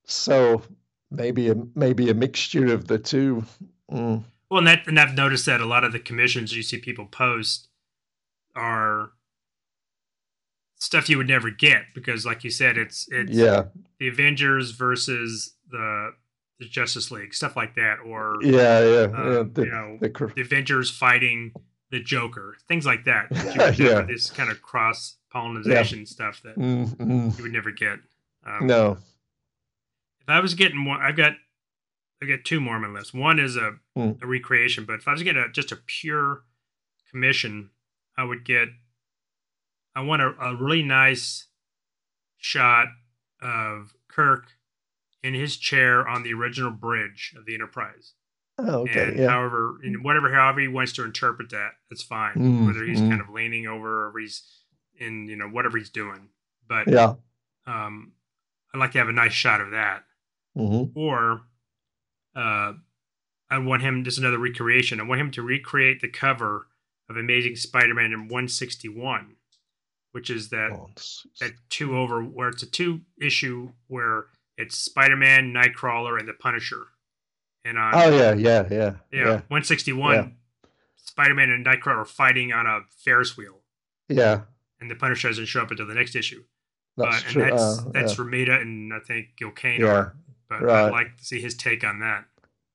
[SPEAKER 5] so maybe a maybe a mixture of the two. Mm.
[SPEAKER 4] Well, and that and I've noticed that a lot of the commissions you see people post are stuff you would never get because, like you said, it's it's
[SPEAKER 5] Yeah,
[SPEAKER 4] the Avengers versus the the Justice League, stuff like that, or
[SPEAKER 5] yeah, yeah,
[SPEAKER 4] uh,
[SPEAKER 5] yeah. The,
[SPEAKER 4] you know,
[SPEAKER 5] the cr-
[SPEAKER 4] the Avengers fighting the Joker, things like that. that you would never-
[SPEAKER 5] Yeah.
[SPEAKER 4] This kind of cross pollination stuff that
[SPEAKER 5] mm, mm.
[SPEAKER 4] you would never get. Um,
[SPEAKER 5] No.
[SPEAKER 4] If I was getting one, I've got I get two more on my list. One is a,
[SPEAKER 5] Hmm.
[SPEAKER 4] a recreation, but if I was getting a, just a pure commission, I would get. I want a, a really nice shot of Kirk in his chair on the original bridge of the Enterprise.
[SPEAKER 5] Oh, okay.
[SPEAKER 4] and
[SPEAKER 5] Yeah.
[SPEAKER 4] however, in whatever, however he wants to interpret that, that's fine.
[SPEAKER 5] Mm,
[SPEAKER 4] Whether he's
[SPEAKER 5] mm.
[SPEAKER 4] kind of leaning over, or he's in, you know, whatever he's doing. But
[SPEAKER 5] Yeah.
[SPEAKER 4] um, I'd like to have a nice shot of that
[SPEAKER 5] hmm
[SPEAKER 4] or uh, I want him just another recreation. I want him to recreate the cover of Amazing Spider-Man in 161, which is that
[SPEAKER 5] Oh,
[SPEAKER 4] that two over where it's a two issue where it's Spider-Man, Nightcrawler, and the Punisher. And on
[SPEAKER 5] oh yeah, yeah, yeah,
[SPEAKER 4] yeah,
[SPEAKER 5] yeah,
[SPEAKER 4] 161,
[SPEAKER 5] Yeah.
[SPEAKER 4] Spider-Man and Nightcrawler are fighting on a Ferris wheel,
[SPEAKER 5] yeah.
[SPEAKER 4] and the Punisher doesn't show up until the next issue.
[SPEAKER 5] That's true.
[SPEAKER 4] and that's
[SPEAKER 5] uh,
[SPEAKER 4] that's
[SPEAKER 5] yeah.
[SPEAKER 4] Romita and I think Gil Kane
[SPEAKER 5] Yeah,
[SPEAKER 4] are. But I'd like to see his take on that.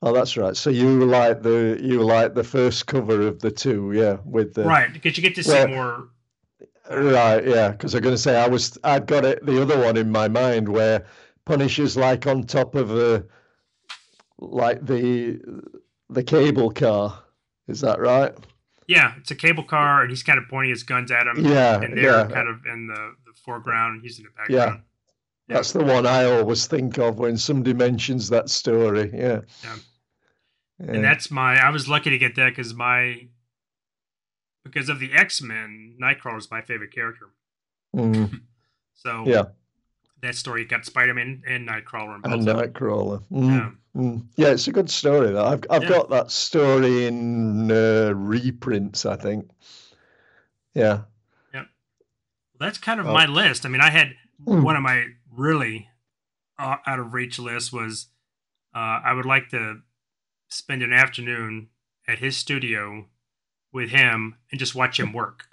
[SPEAKER 5] Oh, that's right. So you like the you like the first cover of the two, yeah, with the
[SPEAKER 4] right, because you get to see
[SPEAKER 5] well,
[SPEAKER 4] more.
[SPEAKER 5] Uh, right, yeah, because I'm going to say I was I'd got it the other one in my mind where Punisher's like on top of a like the the cable car. Is that right?
[SPEAKER 4] Yeah, it's a cable car, and he's kind of pointing his guns at him.
[SPEAKER 5] Yeah,
[SPEAKER 4] and they're
[SPEAKER 5] yeah.
[SPEAKER 4] kind of in the, the foreground. He's in the background. Yeah.
[SPEAKER 5] That's the one I always think of when somebody mentions that story. Yeah.
[SPEAKER 4] Yeah.
[SPEAKER 5] Yeah.
[SPEAKER 4] And that's my. I was lucky to get that because my because of the X Men, Nightcrawler is my favorite character.
[SPEAKER 5] Mm,
[SPEAKER 4] So
[SPEAKER 5] yeah,
[SPEAKER 4] that story got Spider Man and Nightcrawler in
[SPEAKER 5] and. Nightcrawler. Mm,
[SPEAKER 4] Yeah.
[SPEAKER 5] mm. Yeah, it's a good story. That I've I've
[SPEAKER 4] Yeah.
[SPEAKER 5] got that story in uh, reprints. I think. Yeah. Yep.
[SPEAKER 4] That's kind of
[SPEAKER 5] Oh.
[SPEAKER 4] my list. I mean, I had
[SPEAKER 5] Mm.
[SPEAKER 4] one of my really uh, out of reach list was uh, I would like to spend an afternoon at his studio with him and just watch him work.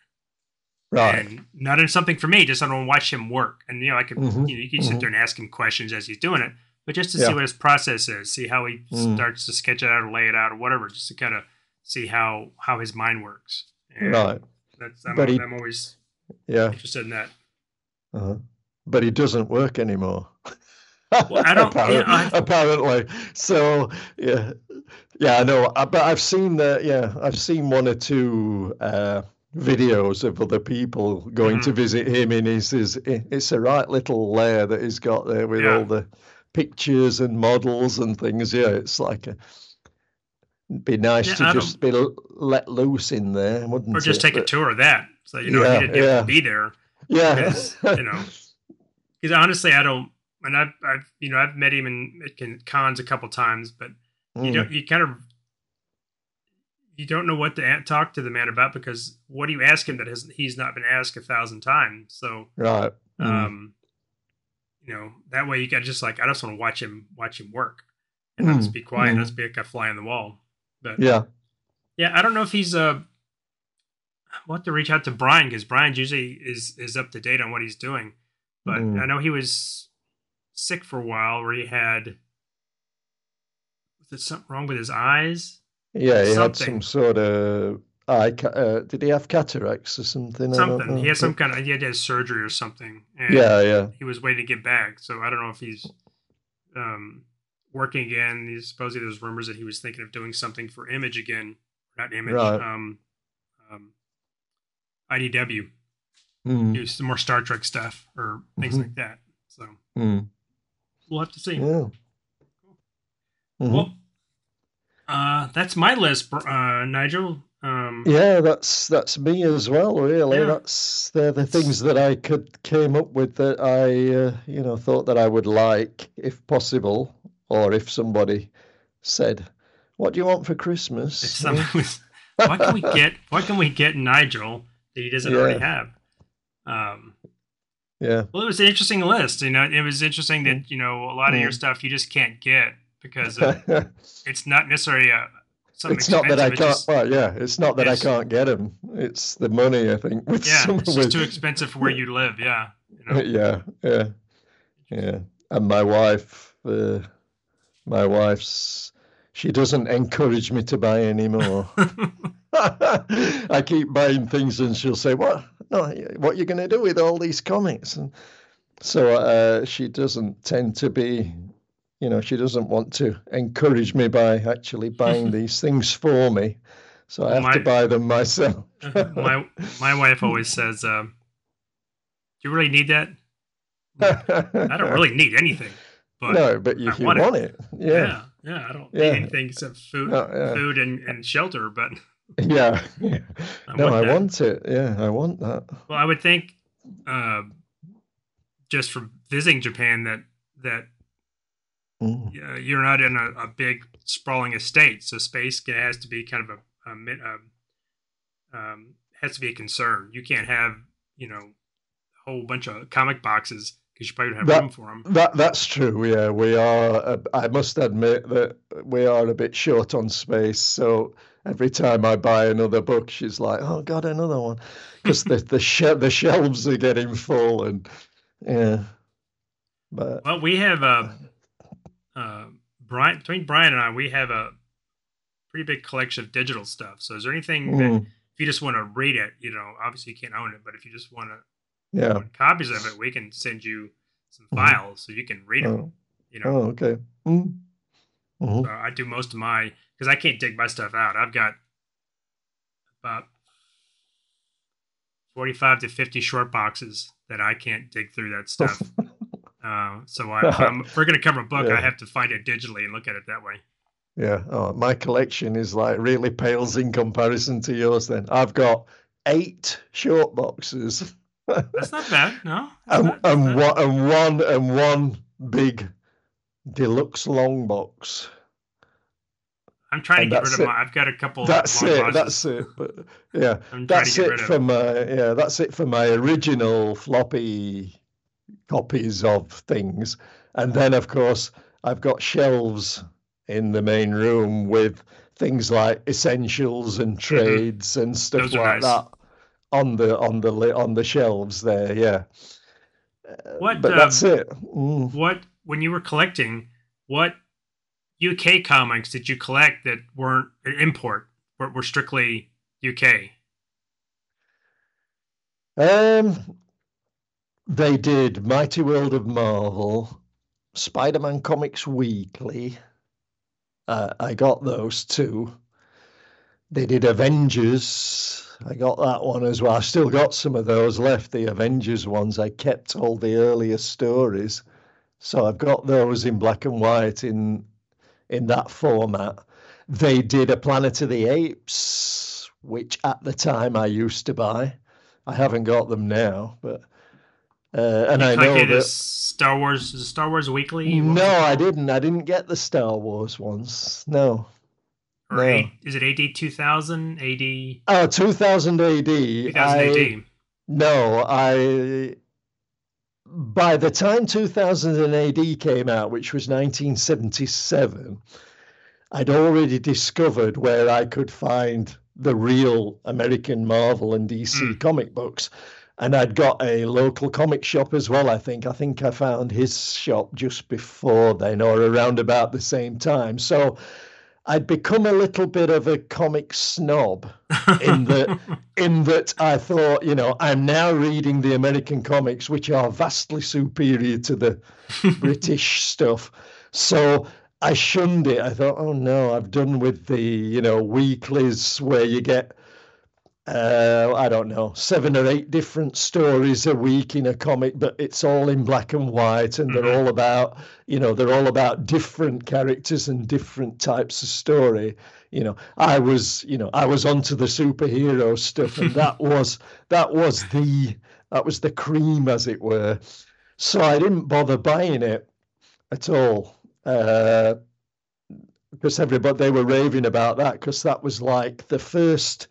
[SPEAKER 5] Right.
[SPEAKER 4] And not in something for me, just I don't watch him work. And you know, I could
[SPEAKER 5] Mhm,
[SPEAKER 4] you know, you can sit
[SPEAKER 5] mhm.
[SPEAKER 4] there and ask him questions as he's doing it, but just to
[SPEAKER 5] Yeah.
[SPEAKER 4] see what his process is, see how he
[SPEAKER 5] Mm.
[SPEAKER 4] starts to sketch it out or lay it out or whatever, just to kind of see how how his mind works. And
[SPEAKER 5] Right.
[SPEAKER 4] That's I'm,
[SPEAKER 5] But he-
[SPEAKER 4] I'm always
[SPEAKER 5] Yeah.
[SPEAKER 4] interested in that.
[SPEAKER 5] Uh-huh. But he doesn't work anymore.
[SPEAKER 4] Well, I don't-
[SPEAKER 5] Appar-
[SPEAKER 4] yeah, I-
[SPEAKER 5] apparently. So yeah, yeah, I know. But I've seen the yeah, I've seen one or two uh, videos of other people going to
[SPEAKER 4] Mhm.
[SPEAKER 5] visit him in his, his. It's a right little lair that he's got there with
[SPEAKER 4] Yeah.
[SPEAKER 5] all the pictures and models and things. Yeah, it's like a. It'd be nice
[SPEAKER 4] Yeah,
[SPEAKER 5] to
[SPEAKER 4] I don't-
[SPEAKER 5] just be let loose in there, wouldn't
[SPEAKER 4] or just
[SPEAKER 5] it?
[SPEAKER 4] take a tour of that. So you know,
[SPEAKER 5] Yeah,
[SPEAKER 4] he didn't have
[SPEAKER 5] yeah.
[SPEAKER 4] to be there
[SPEAKER 5] Yeah,
[SPEAKER 4] because you know. Because honestly, I don't. And I've, I've, you know, I've met him in cons a couple times, but you
[SPEAKER 5] Mm,
[SPEAKER 4] don't. You kind of. You don't know what to talk to the man about because what do you ask him that has he's not been asked a thousand times? So,
[SPEAKER 5] right. mm,
[SPEAKER 4] um, you know, that way you got just like I just want to watch him watch him work, and not just
[SPEAKER 5] Mm,
[SPEAKER 4] be quiet,
[SPEAKER 5] mm.
[SPEAKER 4] just be like a fly on the wall. But
[SPEAKER 5] yeah.
[SPEAKER 4] yeah, I don't know if he's uh We'll have to reach out to Brian because Brian usually is is up to date on what he's doing. But
[SPEAKER 5] Mm.
[SPEAKER 4] I know he was sick for a while where he had was it something wrong with his eyes?
[SPEAKER 5] Yeah, he had some sort of eye. Uh, did he have cataracts or something?
[SPEAKER 4] Something. He had some kind of he had to have surgery or something. And
[SPEAKER 5] Yeah, yeah.
[SPEAKER 4] he was waiting to get back. So I don't know if he's um working again. He's supposedly there's rumors that he was thinking of doing something for Image again. Not Image.
[SPEAKER 5] Right.
[SPEAKER 4] Um um IDW.
[SPEAKER 5] Mm,
[SPEAKER 4] do some more Star Trek stuff or things
[SPEAKER 5] Mhm.
[SPEAKER 4] like that. So
[SPEAKER 5] mm.
[SPEAKER 4] we'll have to see.
[SPEAKER 5] Yeah. Mhm.
[SPEAKER 4] Well, uh, that's my list, uh, Nigel. Um,
[SPEAKER 5] Yeah, that's that's me as well. Really,
[SPEAKER 4] Yeah.
[SPEAKER 5] that's they're the things that I could came up with that I uh, you know thought that I would like if possible, or if somebody said, "What do you want for Christmas?"
[SPEAKER 4] if someone was, what can we get? What can we get Nigel that he doesn't already have? Um,
[SPEAKER 5] yeah,
[SPEAKER 4] well, it was an interesting list. You know, it was interesting that you know a lot of your
[SPEAKER 5] Mm.
[SPEAKER 4] stuff you just can't get because of, it's not necessarily a something
[SPEAKER 5] it's not that I can't.
[SPEAKER 4] just-
[SPEAKER 5] well, yeah, it's not that
[SPEAKER 4] it's-
[SPEAKER 5] I can't get them. It's the money. I think. With
[SPEAKER 4] yeah,
[SPEAKER 5] some,
[SPEAKER 4] it's just
[SPEAKER 5] with-
[SPEAKER 4] too expensive for where you live. Yeah, you know.
[SPEAKER 5] yeah, yeah, yeah. And my wife, uh, my wife's, she doesn't encourage me to buy anymore. I keep buying things, and she'll say, "What? No, what are you going to do with all these comics?" And so uh, she doesn't tend to be, you know, she doesn't want to encourage me by actually buying these things for me. So I have to buy them myself.
[SPEAKER 4] my my wife always says, um, "Do you really need that?" I don't really need anything, but
[SPEAKER 5] no, but if you
[SPEAKER 4] want it.
[SPEAKER 5] want it, yeah,
[SPEAKER 4] yeah, yeah, I don't
[SPEAKER 5] Yeah.
[SPEAKER 4] need anything except food,
[SPEAKER 5] No, yeah.
[SPEAKER 4] food and, and shelter. But
[SPEAKER 5] yeah, yeah.
[SPEAKER 4] I
[SPEAKER 5] No, I
[SPEAKER 4] that.
[SPEAKER 5] want it. Yeah, I want that.
[SPEAKER 4] Well, I would think, uh, just from visiting Japan, that that
[SPEAKER 5] Mm.
[SPEAKER 4] uh, you're not in a, a big sprawling estate, so space has to be kind of a, a, min- um um, has to be a concern. You can't have you know a whole bunch of comic boxes because you probably don't have
[SPEAKER 5] That-
[SPEAKER 4] room for them.
[SPEAKER 5] That that's true. Yeah, we are. Uh, I must admit that we are a bit short on space. So every time I buy another book, she's like, "Oh God, another one," because the the she- the shelves are getting full, and yeah. But
[SPEAKER 4] Well, we have uh, uh, Brian between Brian and I, we have a pretty big collection of digital stuff. So, is there anything that
[SPEAKER 5] mm,
[SPEAKER 4] if you just want to read it, you know, obviously you can't own it, but if you just want to
[SPEAKER 5] yeah.
[SPEAKER 4] want copies of it, we can send you some
[SPEAKER 5] Mhm.
[SPEAKER 4] files so you can read them.
[SPEAKER 5] Oh,
[SPEAKER 4] You know,
[SPEAKER 5] oh, okay. Mm. Mhm.
[SPEAKER 4] So I do most of my because I can't dig my stuff out. I've got about forty-five to fifty short boxes that I can't dig through that stuff. uh, so I, if, I'm, if we're going to cover a book,
[SPEAKER 5] Yeah.
[SPEAKER 4] I have to find it digitally and look at it that way.
[SPEAKER 5] Yeah. Oh, my collection is like really pales in comparison to yours. Then I've got eight short boxes.
[SPEAKER 4] That's not bad. No,
[SPEAKER 5] and,
[SPEAKER 4] not-
[SPEAKER 5] and one and one and one big deluxe long box.
[SPEAKER 4] I'm trying to get rid of
[SPEAKER 5] it.
[SPEAKER 4] my. I've got a couple.
[SPEAKER 5] That's it.
[SPEAKER 4] boxes
[SPEAKER 5] That's it. But yeah, that's
[SPEAKER 4] to get
[SPEAKER 5] it
[SPEAKER 4] rid of.
[SPEAKER 5] for my yeah. That's it for my original floppy copies of things, and then of course I've got shelves in the main room with things like essentials and trades and stuff
[SPEAKER 4] Mm-hmm. Those
[SPEAKER 5] like
[SPEAKER 4] nice.
[SPEAKER 5] that on the on the on the shelves there. Yeah. Uh,
[SPEAKER 4] What,
[SPEAKER 5] But
[SPEAKER 4] um,
[SPEAKER 5] that's it. Mm.
[SPEAKER 4] What when you were collecting, what UK comics did you collect that weren't import? Were, were strictly UK?
[SPEAKER 5] Um, they did Mighty World of Marvel, Spider-Man Comics Weekly. Uh, I got those two. They did Avengers. I got that one as well. I still got some of those left, the Avengers ones. I kept all the earlier stories. So I've got those in black and white in in that format. They did a Planet of the Apes, which at the time I used to buy. I haven't got them now, but uh, and I know that.
[SPEAKER 4] Star Wars Star Wars Weekly?
[SPEAKER 5] No, I didn't. I didn't get the Star Wars ones. No.
[SPEAKER 4] Or
[SPEAKER 5] no.
[SPEAKER 4] Is it AD two thousand? AD
[SPEAKER 5] Oh, 2000 AD.
[SPEAKER 4] two thousand
[SPEAKER 5] I-
[SPEAKER 4] AD?
[SPEAKER 5] No, I. By the time 2000 AD came out, which was 1977, I'd already discovered where I could find the real American Marvel and DC
[SPEAKER 4] Mm.
[SPEAKER 5] comic books. And I'd got a local comic shop as well, I think. I think I found his shop just before then or around about the same time. So I'd become a little bit of a comic snob in that in that I thought, you know, I'm now reading the American comics, which are vastly superior to the British stuff. So I shunned it. I thought, oh no, I've done with the, you know, weeklies where you get uh, I don't know, seven or eight different stories a week in a comic, but it's all in black and white, and they're
[SPEAKER 4] Mhm.
[SPEAKER 5] all about, you know, they're all about different characters and different types of story. You know, I was, you know, I was onto the superhero stuff, and that was that was the that was the cream, as it were. So I didn't bother buying it at all. Uh, because everybody they were raving about that because that was like the first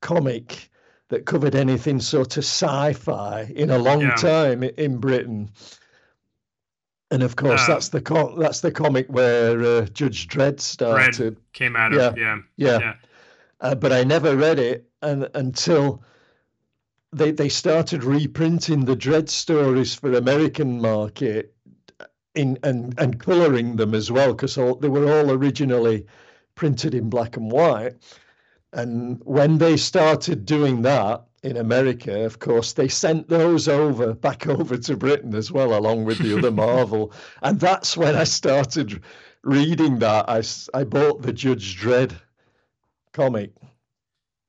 [SPEAKER 5] comic that covered anything sort of sci-fi in a long
[SPEAKER 4] Yeah.
[SPEAKER 5] time in Britain. And of course,
[SPEAKER 4] Uh,
[SPEAKER 5] that's the co- that's the comic where uh, Judge Dredd
[SPEAKER 4] Red
[SPEAKER 5] started.
[SPEAKER 4] came out of yeah.
[SPEAKER 5] Yeah,
[SPEAKER 4] Yeah.
[SPEAKER 5] Uh, but I never read it and, until they they started reprinting the Dredd stories for American market in and and coloring them as well because they were all originally printed in black and white. And when they started doing that in America, of course, they sent those over back over to Britain as well, along with the other Marvel. And that's when I started reading that. I, I bought the Judge Dredd comic.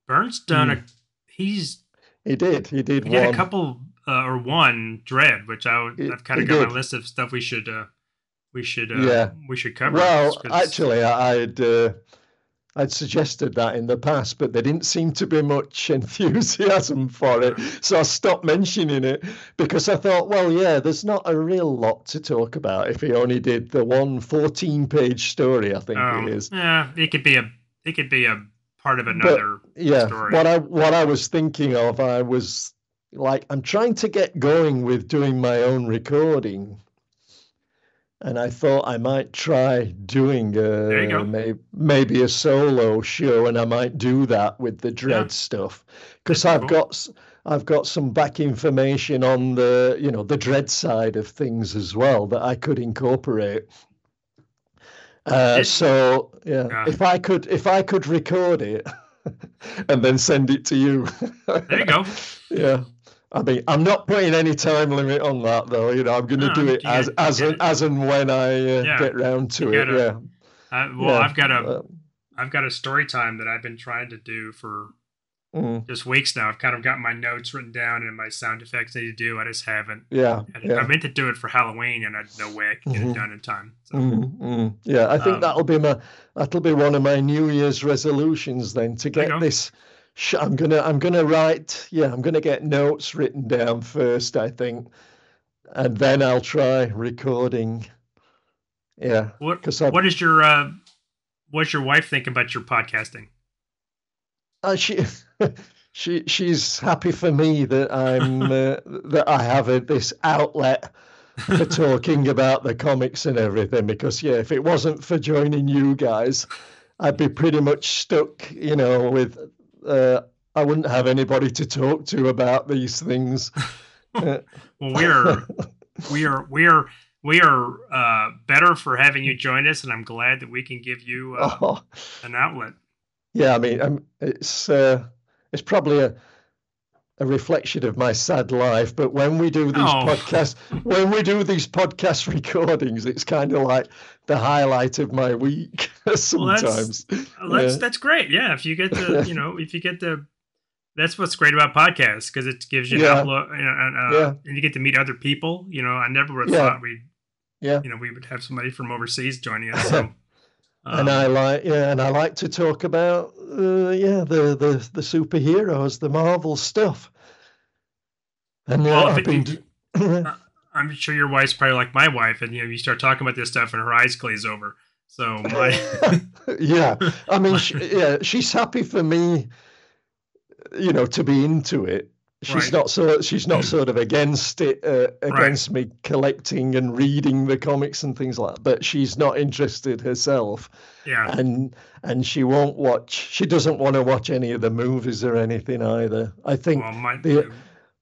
[SPEAKER 4] Byrne's done a he's
[SPEAKER 5] He did. He did
[SPEAKER 4] he did
[SPEAKER 5] one.
[SPEAKER 4] a couple uh, or one Dredd, which I would, I've kind of got
[SPEAKER 5] did.
[SPEAKER 4] my list of stuff we should uh we should uh
[SPEAKER 5] Yeah.
[SPEAKER 4] we should cover.
[SPEAKER 5] Well, actually, I- I'd uh, I'd suggested that in the past, but there didn't seem to be much enthusiasm for it, so I stopped mentioning it because I thought, well, yeah, there's not a real lot to talk about if he only did the one 14-page story, I think
[SPEAKER 4] um,
[SPEAKER 5] it is.
[SPEAKER 4] yeah, it could be a it could be a part of another.
[SPEAKER 5] Yeah,
[SPEAKER 4] story.
[SPEAKER 5] what I what I was thinking of, I was like, I'm trying to get going with doing my own recording, and I thought I might try doing a may, maybe a solo show, and I might do that with the Dredd
[SPEAKER 4] Yeah.
[SPEAKER 5] stuff because I've
[SPEAKER 4] cool.
[SPEAKER 5] got I've got some back information on the you know the Dredd side of things as well that I could incorporate. Uh,
[SPEAKER 4] Did-
[SPEAKER 5] so yeah,
[SPEAKER 4] Yeah.
[SPEAKER 5] if I could if I could record it and then send it to you.
[SPEAKER 4] There you go.
[SPEAKER 5] yeah. I mean, I'm not putting any time limit on that though. You know, I'm going to
[SPEAKER 4] No,
[SPEAKER 5] do it as
[SPEAKER 4] get-
[SPEAKER 5] as and,
[SPEAKER 4] it.
[SPEAKER 5] as and when I uh,
[SPEAKER 4] Yeah.
[SPEAKER 5] get round to it.
[SPEAKER 4] gotta-
[SPEAKER 5] Yeah.
[SPEAKER 4] Uh, well,
[SPEAKER 5] Yeah.
[SPEAKER 4] I've got a have got a story time that I've been trying to do for
[SPEAKER 5] mm,
[SPEAKER 4] just weeks now. I've kind of got my notes written down and my sound effects I need to do. I just haven't.
[SPEAKER 5] yeah.
[SPEAKER 4] I,
[SPEAKER 5] Yeah.
[SPEAKER 4] I meant to do it for Halloween, and I no way I could get
[SPEAKER 5] Mhm.
[SPEAKER 4] it done in time. So.
[SPEAKER 5] Mm, mm. Yeah, I think
[SPEAKER 4] Um,
[SPEAKER 5] that'll be my that'll be one of my New Year's resolutions then to get this. I'm gonna I'm gonna write yeah I'm gonna get notes written down first I think, and then I'll try recording. Yeah,
[SPEAKER 4] What What is your uh, What's your wife think about your podcasting?
[SPEAKER 5] uh, she she she's happy for me that I'm uh, that I have a, this outlet for talking about the comics and everything because yeah if it wasn't for joining you guys i'd be pretty much stuck you know with uh, i wouldn't have anybody to talk to about these things Uh,
[SPEAKER 4] Well, we are we are we are we are uh, better for having you join us, and I'm glad that we can give you uh,
[SPEAKER 5] oh,
[SPEAKER 4] an outlet.
[SPEAKER 5] yeah i mean um, it's uh, it's probably a a reflection of my sad life but when we do these
[SPEAKER 4] Oh.
[SPEAKER 5] podcasts when we do these podcast recordings it's kind of like the highlight of my week sometimes
[SPEAKER 4] Well, that's
[SPEAKER 5] Yeah.
[SPEAKER 4] that's great. Yeah, if you get the you know if you get the that's what's great about podcasts because it gives you an
[SPEAKER 5] Yeah.
[SPEAKER 4] outlook and, uh,
[SPEAKER 5] Yeah.
[SPEAKER 4] and you get to meet other people. You know, I never would have
[SPEAKER 5] Yeah.
[SPEAKER 4] thought we'd
[SPEAKER 5] yeah
[SPEAKER 4] you know we would have somebody from overseas joining us. So,
[SPEAKER 5] and
[SPEAKER 4] um,
[SPEAKER 5] I like yeah, and I like to talk about uh, yeah the the the superheroes, the Marvel stuff. And
[SPEAKER 4] Well, if
[SPEAKER 5] I've been d-
[SPEAKER 4] I'm sure your wife's probably like my wife, and you know you start talking about this stuff and her eyes glaze over. So my
[SPEAKER 5] yeah, I mean she, yeah, she's happy for me, you know, to be into it. She's
[SPEAKER 4] Right.
[SPEAKER 5] not so she's not sort of against it uh, against me collecting and reading the comics and things like that. But she's not interested herself.
[SPEAKER 4] yeah,
[SPEAKER 5] and and she won't watch she doesn't want to watch any of the movies or anything either i think
[SPEAKER 4] well my
[SPEAKER 5] the-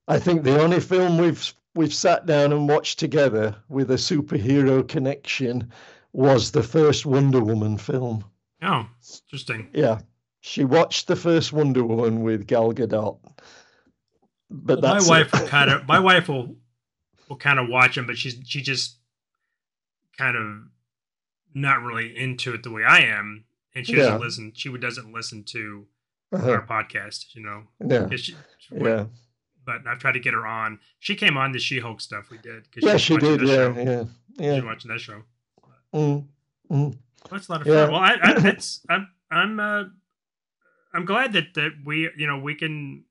[SPEAKER 5] i think the only film we've we've sat down and watched together with a superhero connection was the first wonder woman film
[SPEAKER 4] oh interesting.
[SPEAKER 5] yeah she watched the first wonder woman with gal gadot but
[SPEAKER 4] Well, my wife will kind of my wife will will kind of watch them, but she's she just kind of not really into it the way I am, and she doesn't listen. She doesn't listen to
[SPEAKER 5] Uh-huh.
[SPEAKER 4] our podcast. You know,
[SPEAKER 5] Yeah.
[SPEAKER 4] 'Cause she-
[SPEAKER 5] Yeah.
[SPEAKER 4] But I've tried to get her on. She came on the She-Hulk stuff we did.
[SPEAKER 5] Yeah,
[SPEAKER 4] was
[SPEAKER 5] she did. Yeah.
[SPEAKER 4] show.
[SPEAKER 5] Yeah.
[SPEAKER 4] She
[SPEAKER 5] Yeah.
[SPEAKER 4] watching that show.
[SPEAKER 5] Mm, mm.
[SPEAKER 4] That's a lot of
[SPEAKER 5] Yeah.
[SPEAKER 4] fun. Well, I, I, it's, I'm, I'm, uh, I'm glad that that we, you know, we can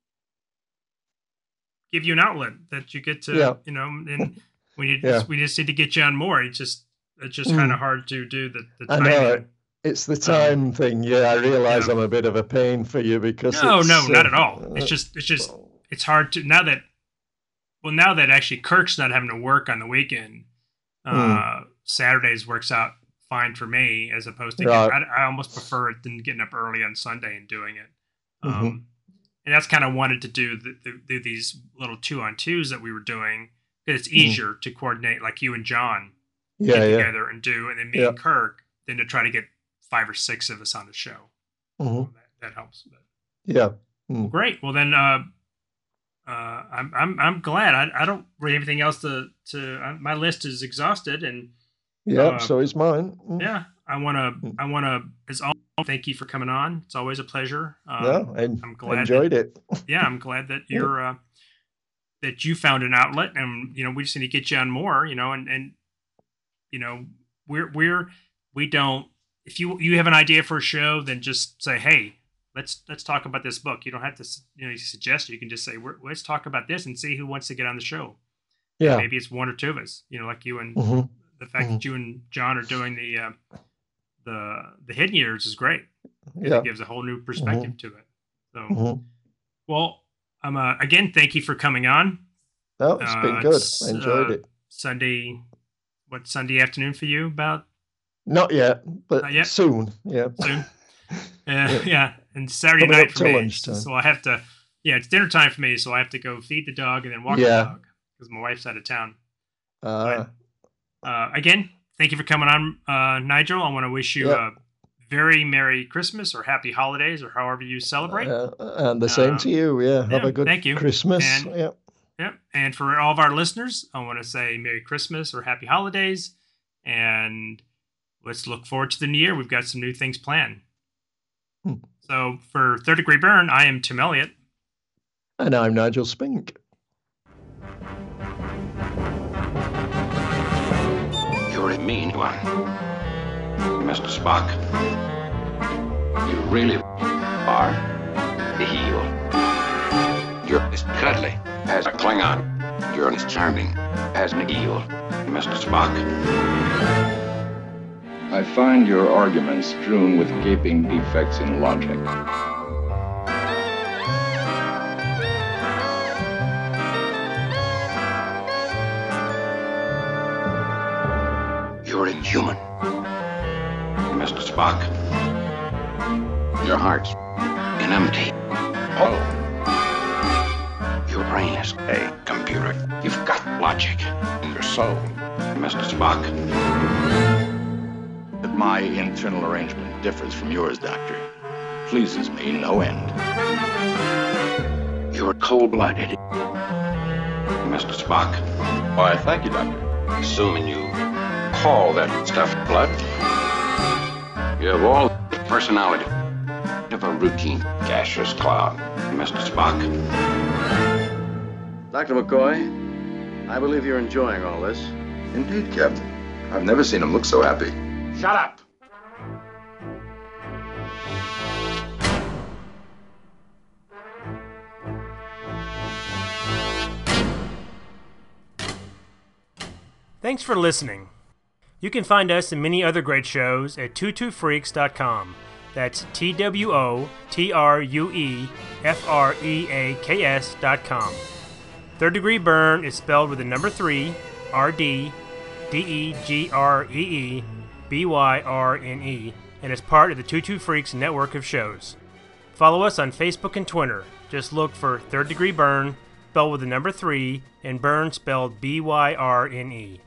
[SPEAKER 4] give you an outlet that you get to,
[SPEAKER 5] Yeah.
[SPEAKER 4] you know, and we need,
[SPEAKER 5] Yeah.
[SPEAKER 4] we just need to get you on more. It's just, it's just
[SPEAKER 5] Mm.
[SPEAKER 4] kind of hard to do the, the
[SPEAKER 5] I know. It's the time thing. Yeah, I realize
[SPEAKER 4] yeah.
[SPEAKER 5] I'm a bit of a pain for you because
[SPEAKER 4] No, no, not
[SPEAKER 5] uh,
[SPEAKER 4] at all. It's just, it's just, it's hard to now that, well, now that actually Kirk's not having to work on the weekend, uh, Saturdays works out fine for me as opposed to
[SPEAKER 5] Hmm. Right.
[SPEAKER 4] I, I almost prefer it than getting up early on Sunday and doing it. Um,
[SPEAKER 5] Mhm.
[SPEAKER 4] and that's kind of wanted to do the, the, do these little two on twos that we were doing. 'cause It's
[SPEAKER 5] Mhm.
[SPEAKER 4] easier to coordinate, like you and John
[SPEAKER 5] yeah,
[SPEAKER 4] get
[SPEAKER 5] yeah.
[SPEAKER 4] together and do, and then me
[SPEAKER 5] Yeah.
[SPEAKER 4] and Kirk, than to try to get five or six of us on the show.
[SPEAKER 5] Mhm.
[SPEAKER 4] That, that helps.
[SPEAKER 5] Yeah.
[SPEAKER 4] Great. Well, then, uh, uh, I'm I'm I'm glad. I, I don't really have anything else to to. Uh, my list is exhausted, and
[SPEAKER 5] Yeah.
[SPEAKER 4] Uh,
[SPEAKER 5] so is mine. Mm.
[SPEAKER 4] yeah, I want to
[SPEAKER 5] Mm.
[SPEAKER 4] I want to. As all, thank you for coming on. It's always a pleasure. Um,
[SPEAKER 5] yeah, and
[SPEAKER 4] I'm glad
[SPEAKER 5] enjoyed it.
[SPEAKER 4] yeah, I'm glad that you're uh, that you found an outlet, and you know we just need to get you on more. You know, and and you know we're we're we don't. If you you have an idea for a show, then just say, hey, let's let's talk about this book. You don't have to you know suggest. You can just say, we're, let's talk about this and see who wants to get on the show.
[SPEAKER 5] Yeah.
[SPEAKER 4] Maybe it's one or two of us. You know, like you and
[SPEAKER 5] hmm
[SPEAKER 4] the fact that you and John are doing the uh, the the hidden years is great.
[SPEAKER 5] Yeah.
[SPEAKER 4] It gives a whole new perspective to it. So.
[SPEAKER 5] hmm
[SPEAKER 4] Well, um, uh, again, thank you for coming on
[SPEAKER 5] No, it's been
[SPEAKER 4] Uh,
[SPEAKER 5] good.
[SPEAKER 4] it's,
[SPEAKER 5] I enjoyed
[SPEAKER 4] uh,
[SPEAKER 5] it.
[SPEAKER 4] Sunday. What Sunday afternoon for you? About
[SPEAKER 5] Not yet, but
[SPEAKER 4] Not yet?
[SPEAKER 5] soon. Yeah.
[SPEAKER 4] soon? uh, yeah, and Saturday
[SPEAKER 5] Coming
[SPEAKER 4] night for me.
[SPEAKER 5] lunchtime.
[SPEAKER 4] So I have to. Yeah, it's dinner time for me, so I have to go feed the dog and then walk
[SPEAKER 5] Yeah.
[SPEAKER 4] the dog because my wife's out of town.
[SPEAKER 5] Uh,
[SPEAKER 4] Uh, again, thank you for coming on, uh, Nigel. I want to wish you
[SPEAKER 5] Yeah.
[SPEAKER 4] a very merry Christmas or happy holidays or however you celebrate.
[SPEAKER 5] uh, and the same
[SPEAKER 4] Uh,
[SPEAKER 5] to you. Yeah. Have
[SPEAKER 4] yeah,
[SPEAKER 5] a good
[SPEAKER 4] thank you.
[SPEAKER 5] Christmas.
[SPEAKER 4] And-
[SPEAKER 5] yeah.
[SPEAKER 4] Yep. And for all of our listeners, I want to say Merry Christmas or Happy Holidays. And let's look forward to the new year. We've got some new things planned.
[SPEAKER 5] Hmm.
[SPEAKER 4] So for Third Degree Byrne, I am Tim Elliott.
[SPEAKER 5] And I'm Nigel Spink.
[SPEAKER 6] You're a mean one, Mr. Spock. You really are the heel. You're as cuddly as a Klingon. You're as charming as an eel, Mr. Spock.
[SPEAKER 7] I find your arguments strewn with gaping defects in logic.
[SPEAKER 6] You're inhuman, Mr. Spock. Your heart's an empty. hollow. Your brain is a computer. You've got logic in your soul, Mr. Spock.
[SPEAKER 8] But my internal arrangement differs from yours, Doctor. Pleases me no end.
[SPEAKER 6] You're cold-blooded, Mr. Spock.
[SPEAKER 7] Why, thank you, Doctor.
[SPEAKER 6] Assuming you call that stuff blood. You have all the personality of a routine gaseous cloud, Mr. Spock.
[SPEAKER 9] Dr. McCoy, I believe you're enjoying all this.
[SPEAKER 7] Indeed, Captain. I've never seen him look so happy.
[SPEAKER 6] Shut up!
[SPEAKER 4] Thanks for listening. You can find us and many other great shows at twotruefreaks.com. That's T W O T R U E F R E A K S dot com. Third Degree Byrne is spelled with the number 3, R D D E G R E E B Y R N E, and is part of the Two Freaks network of shows. Follow us on Facebook and Twitter. Just look for Third Degree Byrne, spelled with the number 3, and Byrne spelled B Y R N E.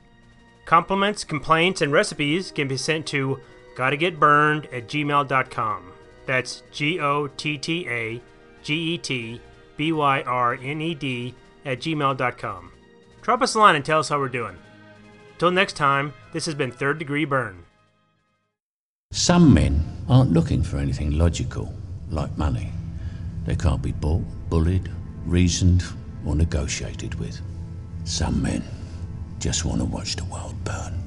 [SPEAKER 4] Compliments, complaints, and recipes can be sent to gottagetbyrned at gmail.com. That's G O T T A G E T B Y R N E D at gmail.com. Drop us a line and tell us how we're doing. Till next time, this has been Third Degree Byrne.
[SPEAKER 10] Some men aren't looking for anything logical, like money. They can't be bought, bullied, reasoned, or negotiated with. Some men just want to watch the world burn.